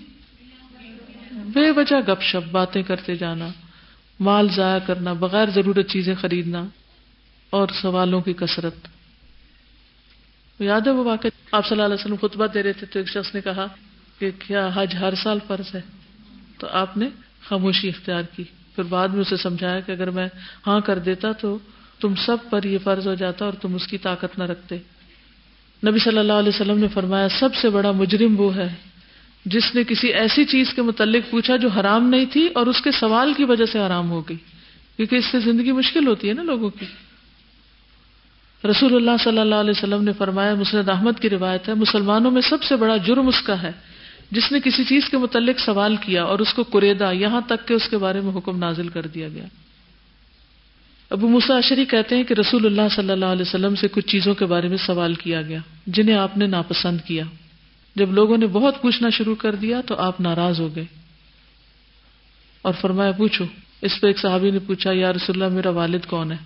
بے وجہ گپ شپ، باتیں کرتے جانا، مال ضائع کرنا، بغیر ضرورت چیزیں خریدنا، اور سوالوں کی کثرت۔ یاد ہے وہ واقع آپ صلی اللہ علیہ وسلم خطبہ دے رہے تھے تو ایک شخص نے کہا کہ کیا حج ہر سال فرض ہے؟ تو آپ نے خاموشی اختیار کی۔ پھر بعد میں اسے سمجھایا کہ اگر میں ہاں کر دیتا تو تم سب پر یہ فرض ہو جاتا اور تم اس کی طاقت نہ رکھتے۔ نبی صلی اللہ علیہ وسلم نے فرمایا، سب سے بڑا مجرم وہ ہے جس نے کسی ایسی چیز کے متعلق پوچھا جو حرام نہیں تھی اور اس کے سوال کی وجہ سے حرام ہو گئی؟ کیونکہ اس سے زندگی مشکل ہوتی ہے نا لوگوں کی۔ رسول اللہ صلی اللہ علیہ وسلم نے فرمایا مسرد احمد کی روایت ہے، مسلمانوں میں سب سے بڑا جرم اس کا ہے۔ جس نے کسی چیز کے متعلق سوال کیا اور اس کو کریدا یہاں تک کہ اس کے بارے میں حکم نازل کر دیا گیا۔ ابو مساشری کہتے ہیں کہ رسول اللہ صلی اللہ علیہ وسلم سے کچھ چیزوں کے بارے میں سوال کیا گیا، جنہیں آپ نے ناپسند کیا۔ جب لوگوں نے بہت پوچھنا شروع کر دیا تو آپ ناراض ہو گئے۔ اور فرمایا، پوچھو، اس پہ ایک صحابی نے پوچھا، یا رسول اللہ، میرا والد کون ہے؟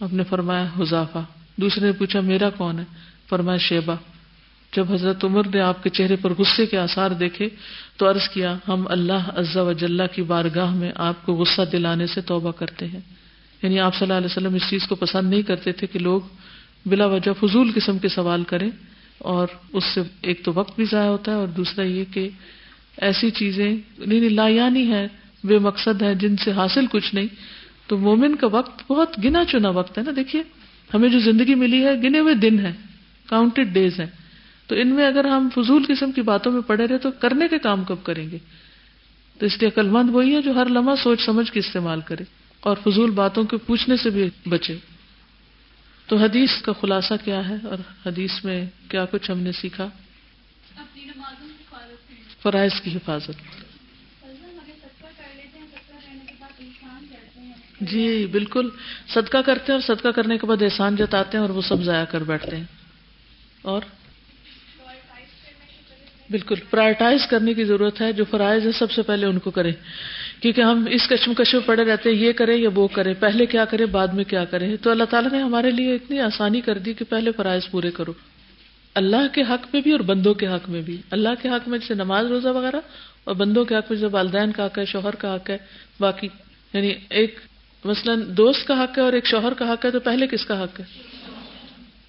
آپ نے فرمایا حذافہ دوسرے نے پوچھا، میرا کون ہے؟ فرمایا شیبا جب حضرت عمر نے آپ کے چہرے پر غصے کے آثار دیکھے تو عرض کیا، ہم اللہ عزا و کی بارگاہ میں آپ کو غصہ دلانے سے توبہ کرتے ہیں۔ یعنی آپ صلی اللہ علیہ وسلم اس چیز کو پسند نہیں کرتے تھے کہ لوگ بلا وجہ فضول قسم کے سوال کریں۔ اور اس سے ایک تو وقت بھی ضائع ہوتا ہے اور دوسرا یہ کہ ایسی چیزیں، نہیں لا یعنی ہے بے مقصد ہے جن سے حاصل کچھ نہیں۔ تو مومن کا وقت بہت گنا چنا وقت ہے نا، دیکھیے۔ ہمیں جو زندگی ملی ہے، گنے ہوئے دن ہے کاؤنٹڈ ڈیز ہیں۔ تو ان میں اگر ہم فضول قسم کی باتوں میں پڑے رہے تو کرنے کے کام کب کریں گے؟ تو اس لیے عقل مند وہی ہے جو ہر لمحہ سوچ سمجھ کے استعمال کرے اور فضول باتوں کے پوچھنے سے بھی بچے۔ تو حدیث کا خلاصہ کیا ہے اور حدیث میں کیا کچھ ہم نے سیکھا؟ فرائض کی حفاظت۔ جی بالکل۔ صدقہ کرتے ہیں اور صدقہ کرنے کے بعد احسان جتاتے ہیں اور وہ سب ضائع کر بیٹھتے ہیں۔ اور؟ بالکل۔ پرائرٹائز کرنے کی ضرورت ہے جو فرائض ہے سب سے پہلے ان کو کریں۔ کیونکہ ہم اس کشمکش میں پڑے رہتے ہیں، یہ کریں یا وہ کریں پہلے کیا کریں بعد میں کیا کریں تو اللہ تعالیٰ نے ہمارے لیے اتنی آسانی کر دی کہ پہلے فرائض پورے کرو۔ اللہ کے حق میں بھی اور بندوں کے حق میں بھی۔ اللہ کے حق میں جیسے نماز، روزہ وغیرہ، اور بندوں کے حق میں جیسے والدین کا حق ہے، شوہر کا حق ہے، باقی یعنی ایک مثلاً دوست کا حق ہے اور ایک شوہر کا حق ہے، تو پہلے کس کا حق ہے؟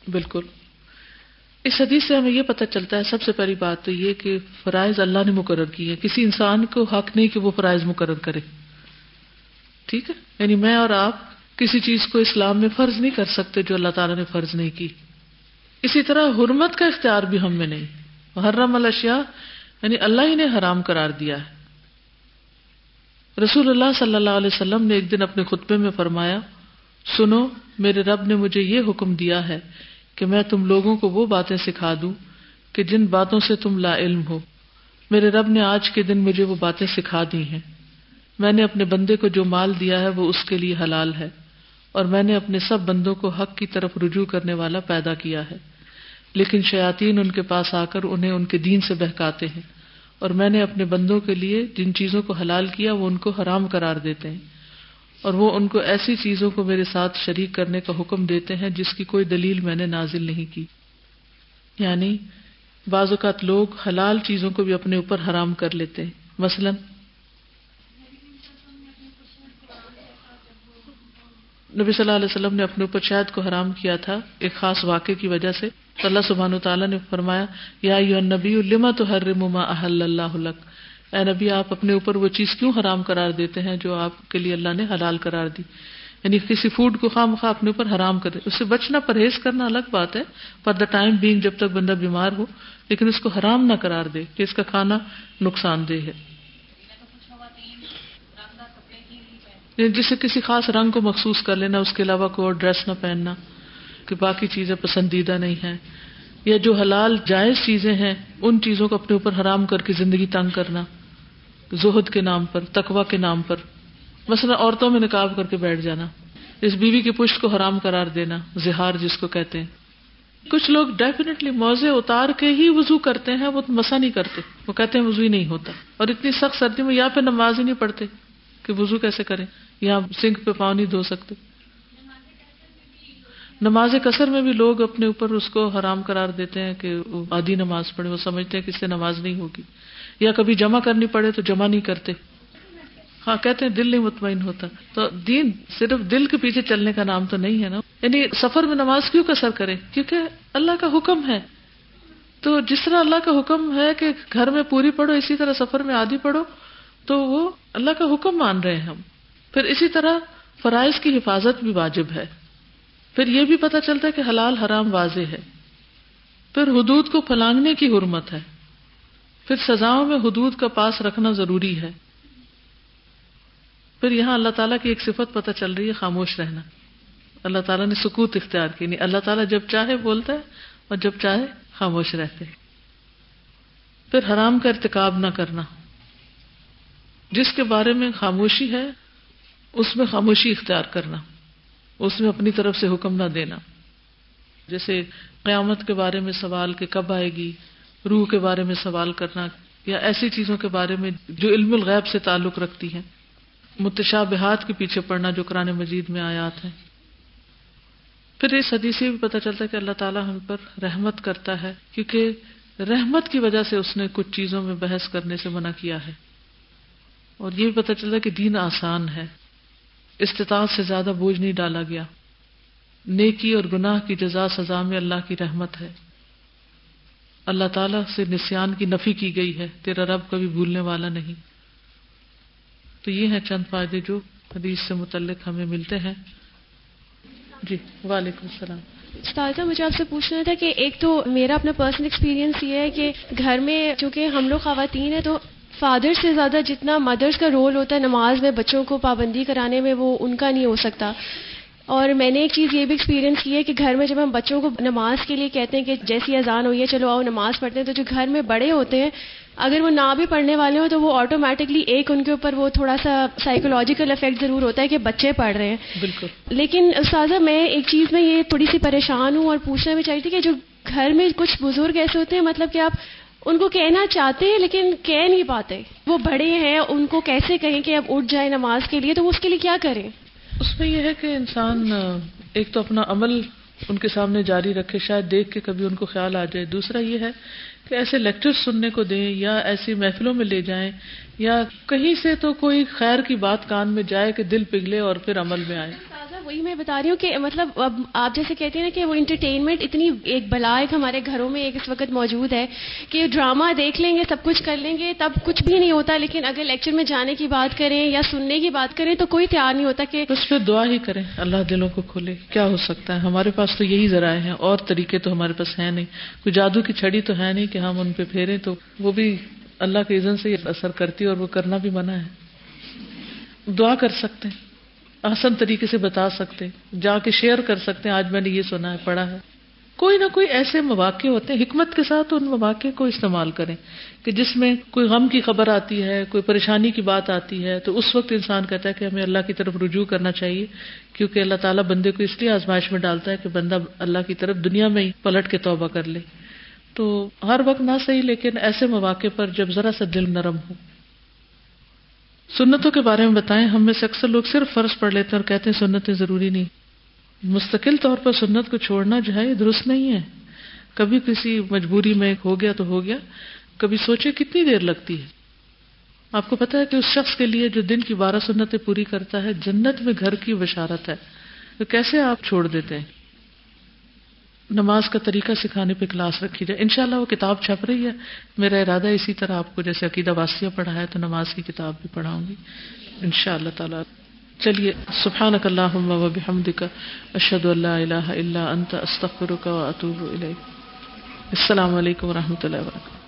بالکل۔ اس حدیث سے ہمیں یہ پتہ چلتا ہے، سب سے پہلی بات تو یہ کہ فرائض اللہ نے مقرر کی ہے کسی انسان کو حق نہیں کہ وہ فرائض مقرر کرے۔ ٹھیک ہے؟ یعنی میں اور آپ کسی چیز کو اسلام میں فرض نہیں کر سکتے جو اللہ تعالیٰ نے فرض نہیں کی۔ اسی طرح حرمت کا اختیار بھی ہم میں نہیں۔ محرم الاشیاء یعنی اللہ ہی نے حرام قرار دیا ہے۔ رسول اللہ صلی اللہ علیہ وسلم نے ایک دن اپنے خطبے میں فرمایا، سنو، میرے رب نے مجھے یہ حکم دیا ہے کہ میں تم لوگوں کو وہ باتیں سکھا دوں کہ جن باتوں سے تم لا علم ہو۔ میرے رب نے آج کے دن مجھے وہ باتیں سکھا دی ہیں۔ میں نے اپنے بندے کو جو مال دیا ہے وہ اس کے لیے حلال ہے اور میں نے اپنے سب بندوں کو حق کی طرف رجوع کرنے والا پیدا کیا ہے۔ لیکن شیاطین ان کے پاس آ کر انہیں ان کے دین سے بہکاتے ہیں اور میں نے اپنے بندوں کے لیے جن چیزوں کو حلال کیا وہ ان کو حرام قرار دیتے ہیں۔ اور وہ ان کو ایسی چیزوں کو میرے ساتھ شریک کرنے کا حکم دیتے ہیں جس کی کوئی دلیل میں نے نازل نہیں کی۔ یعنی بعض اوقات لوگ حلال چیزوں کو بھی اپنے اوپر حرام کر لیتے ہیں۔ مثلاً نبی صلی اللہ علیہ وسلم نے اپنے اوپر شاید کو حرام کیا تھا۔ ایک خاص واقعے کی وجہ سے تو اللہ سبحانہ تعالیٰ نے فرمایا، یا نبی لما تو ہر رما احل اللہ اے نبی، آپ اپنے اوپر وہ چیز کیوں حرام قرار دیتے ہیں جو آپ کے لیے اللہ نے حلال قرار دی؟ یعنی کسی فوڈ کو خواہ مخواہ اپنے اوپر حرام کرے، اس سے بچنا، پرہیز کرنا الگ بات ہے فار دا ٹائم بینگ جب تک بندہ بیمار ہو، لیکن اس کو حرام نہ قرار دے کہ اس کا کھانا نقصان دہ ہے۔ یعنی جسے کسی خاص رنگ کو مخصوص کر لینا، اس کے علاوہ کوئی اور ڈریس نہ پہننا، کہ باقی چیزیں پسندیدہ نہیں ہیں، یا جو حلال جائز چیزیں ہیں، ان چیزوں کو اپنے اوپر حرام کر کے زندگی تنگ کرنا۔ زہد کے نام پر تقوا کے نام پر۔ مثلا عورتوں میں نکاب کر کے بیٹھ جانا، اس بیوی کی پشت کو حرام قرار دینا، زہار جس کو کہتے ہیں۔ کچھ لوگ ڈیفینیٹلی موزے اتار کے ہی وضو کرتے ہیں، وہ مسا نہیں کرتے۔ وہ کہتے ہیں وضو ہی نہیں ہوتا۔ اور اتنی سخت سردی میں یا پھر نماز ہی نہیں پڑھتے کہ وضو کیسے کریں۔ یا سنک پہ پاؤں نہیں دھو سکتے۔ نماز کثر میں بھی لوگ اپنے اوپر اس کو حرام قرار دیتے ہیں کہ وہ آدھی نماز پڑھے وہ سمجھتے ہیں کہ اس سے نماز نہیں ہوگی۔ یا کبھی جمع کرنی پڑے تو جمع نہیں کرتے۔ ہاں کہتے ہیں دل نہیں مطمئن ہوتا۔ تو دین صرف دل کے پیچھے چلنے کا نام تو نہیں ہے نا۔ یعنی سفر میں نماز کیوں کسر کرے کیونکہ اللہ کا حکم ہے۔ تو جس طرح اللہ کا حکم ہے کہ گھر میں پوری پڑھو، اسی طرح سفر میں آدھی پڑھو، تو وہ اللہ کا حکم مان رہے ہیں ہم۔ پھر اسی طرح فرائض کی حفاظت بھی واجب ہے۔ پھر یہ بھی پتا چلتا ہے کہ حلال حرام واضح ہے۔ پھر حدود کو پھلانگنے کی حرمت ہے۔ پھر سزاؤں میں حدود کا پاس رکھنا ضروری ہے۔ پھر یہاں اللہ تعالیٰ کی ایک صفت پتہ چل رہی ہے، خاموش رہنا۔ اللہ تعالیٰ نے سکوت اختیار کی نہیں اللہ تعالیٰ جب چاہے بولتا ہے اور جب چاہے خاموش رہتے۔ پھر حرام کا ارتکاب نہ کرنا۔ جس کے بارے میں خاموشی ہے، اس میں خاموشی اختیار کرنا۔ اس میں اپنی طرف سے حکم نہ دینا۔ جیسے قیامت کے بارے میں سوال کہ کب آئے گی روح کے بارے میں سوال کرنا یا ایسی چیزوں کے بارے میں جو علم الغیب سے تعلق رکھتی ہیں، متشابہات کے پیچھے پڑنا جو قرآن مجید میں آیات ہیں۔ پھر اس حدیث سے بھی پتہ چلتا ہے کہ اللہ تعالیٰ ہم پر رحمت کرتا ہے، کیونکہ رحمت کی وجہ سے اس نے کچھ چیزوں میں بحث کرنے سے منع کیا ہے۔ اور یہ بھی پتہ چلتا ہے کہ دین آسان ہے۔ استطاعت سے زیادہ بوجھ نہیں ڈالا گیا۔ نیکی اور گناہ کی جزا سزا میں اللہ کی رحمت ہے۔ اللہ تعالیٰ سے نسیان کی نفی کی گئی ہے، تیرا رب کبھی بھولنے والا نہیں۔ تو یہ ہیں چند فائدے جو حدیث سے متعلق ہمیں ملتے ہیں۔ جی وعلیکم السلام۔ استاذہ مجھے آپ سے پوچھنا تھا کہ ایک تو میرا اپنا پرسنل ایکسپیرینس یہ ہے کہ گھر میں چونکہ ہم لوگ خواتین ہیں، تو فادر سے زیادہ جتنا مدرس کا رول ہوتا ہے نماز میں بچوں کو پابندی کرانے میں، وہ ان کا نہیں ہو سکتا۔ اور میں نے ایک چیز یہ بھی ایکسپیرینس کی ہے کہ گھر میں جب ہم بچوں کو نماز کے لیے کہتے ہیں کہ جیسی اذان ہوئی ہے چلو آؤ نماز پڑھتے ہیں تو جو گھر میں بڑے ہوتے ہیں اگر وہ نہ بھی پڑھنے والے ہوں تو وہ آٹومیٹکلی ایک ان کے اوپر وہ تھوڑا سا سائیکولوجیکل افیکٹ ضرور ہوتا ہے کہ بچے پڑھ رہے ہیں۔ بالکل۔ لیکن استاذہ میں ایک چیز میں یہ تھوڑی سی پریشان ہوں اور پوچھنا بھی چاہیے تھی کہ جو گھر میں کچھ بزرگ ایسے ہوتے ہیں مطلب کہ آپ ان کو کہنا چاہتے ہیں لیکن کہہ نہیں پاتے۔ وہ بڑے ہیں ان کو کیسے کہیں کہ اب اٹھ جائے نماز کے لیے تو وہ اس کے لیے کیا کریں؟ اس میں یہ ہے کہ انسان، ایک تو اپنا عمل ان کے سامنے جاری رکھے، شاید دیکھ کے کبھی ان کو خیال آ جائے۔ دوسرا یہ ہے کہ ایسے لیکچر سننے کو دیں یا ایسی محفلوں میں لے جائیں یا کہیں سے تو کوئی خیر کی بات کان میں جائے کہ دل پگھلے اور پھر عمل میں آئے۔ وہی میں بتا رہی ہوں کہ مطلب اب آپ جیسے کہتے ہیں نا کہ وہ انٹرٹینمنٹ اتنی ایک بلا ایک ہمارے گھروں میں ایک اس وقت موجود ہے کہ ڈرامہ دیکھ لیں گے، سب کچھ کر لیں گے، تب کچھ بھی نہیں ہوتا۔ لیکن اگر لیکچر میں جانے کی بات کریں یا سننے کی بات کریں تو کوئی تیار نہیں ہوتا کہ اس پہ دعا ہی کریں۔ اللہ دلوں کو کھولے۔ کیا ہو سکتا ہے؟ ہمارے پاس تو یہی ذرائع ہیں۔ اور طریقے تو ہمارے پاس ہیں نہیں۔ کوئی جادو کی چھڑی تو ہے نہیں کہ ہم ان پہ پھیریں تو وہ بھی اللہ کے عزن سے اثر کرتی اور وہ کرنا بھی منع ہے۔ دعا کر سکتے ہیں۔ آسن طریقے سے بتا سکتے جا کے شیئر کر سکتے ہیں، آج میں نے یہ سنا ہے، پڑھا ہے۔ کوئی نہ کوئی ایسے مواقع ہوتے ہیں، حکمت کے ساتھ ان مواقع کو استعمال کریں کہ جس میں کوئی غم کی خبر آتی ہے، کوئی پریشانی کی بات آتی ہے، تو اس وقت انسان کہتا ہے کہ ہمیں اللہ کی طرف رجوع کرنا چاہیے، کیونکہ اللہ تعالیٰ بندے کو اس لیے آزمائش میں ڈالتا ہے کہ بندہ اللہ کی طرف دنیا میں ہی پلٹ کے توبہ کر لے۔ تو ہر وقت نہ صحیح، لیکن ایسے مواقع پر جب ذرا سا دل نرم ہو سنتوں کے بارے میں بتائیں، ہم میں سے اکثر لوگ صرف فرض پڑھ لیتے ہیں اور کہتے ہیں سنتیں ضروری نہیں۔ مستقل طور پر سنت کو چھوڑنا جو ہے، یہ درست نہیں ہے۔ کبھی کسی مجبوری میں ہو گیا تو ہو گیا، کبھی سوچے کتنی دیر لگتی ہے۔ آپ کو پتا ہے کہ اس شخص کے لیے جو دن کی بارہ سنتیں پوری کرتا ہے، جنت میں گھر کی بشارت ہے۔ تو کیسے آپ چھوڑ دیتے ہیں؟ نماز کا طریقہ سکھانے پہ کلاس رکھی جائے۔ انشاءاللہ وہ کتاب چھپ رہی ہے۔ میرا ارادہ اسی طرح آپ کو جیسے عقیدہ واسیہ پڑھا ہے تو نماز کی کتاب بھی پڑھاؤں گی۔ ان شاء اللہ تعالیٰ۔ چلیے سبحان اللہ و بحمد کا اشد اللہ اللہ اللہ انت استخر کا اطوب السلام علیکم و رحمۃ اللہ وبرکاتہ۔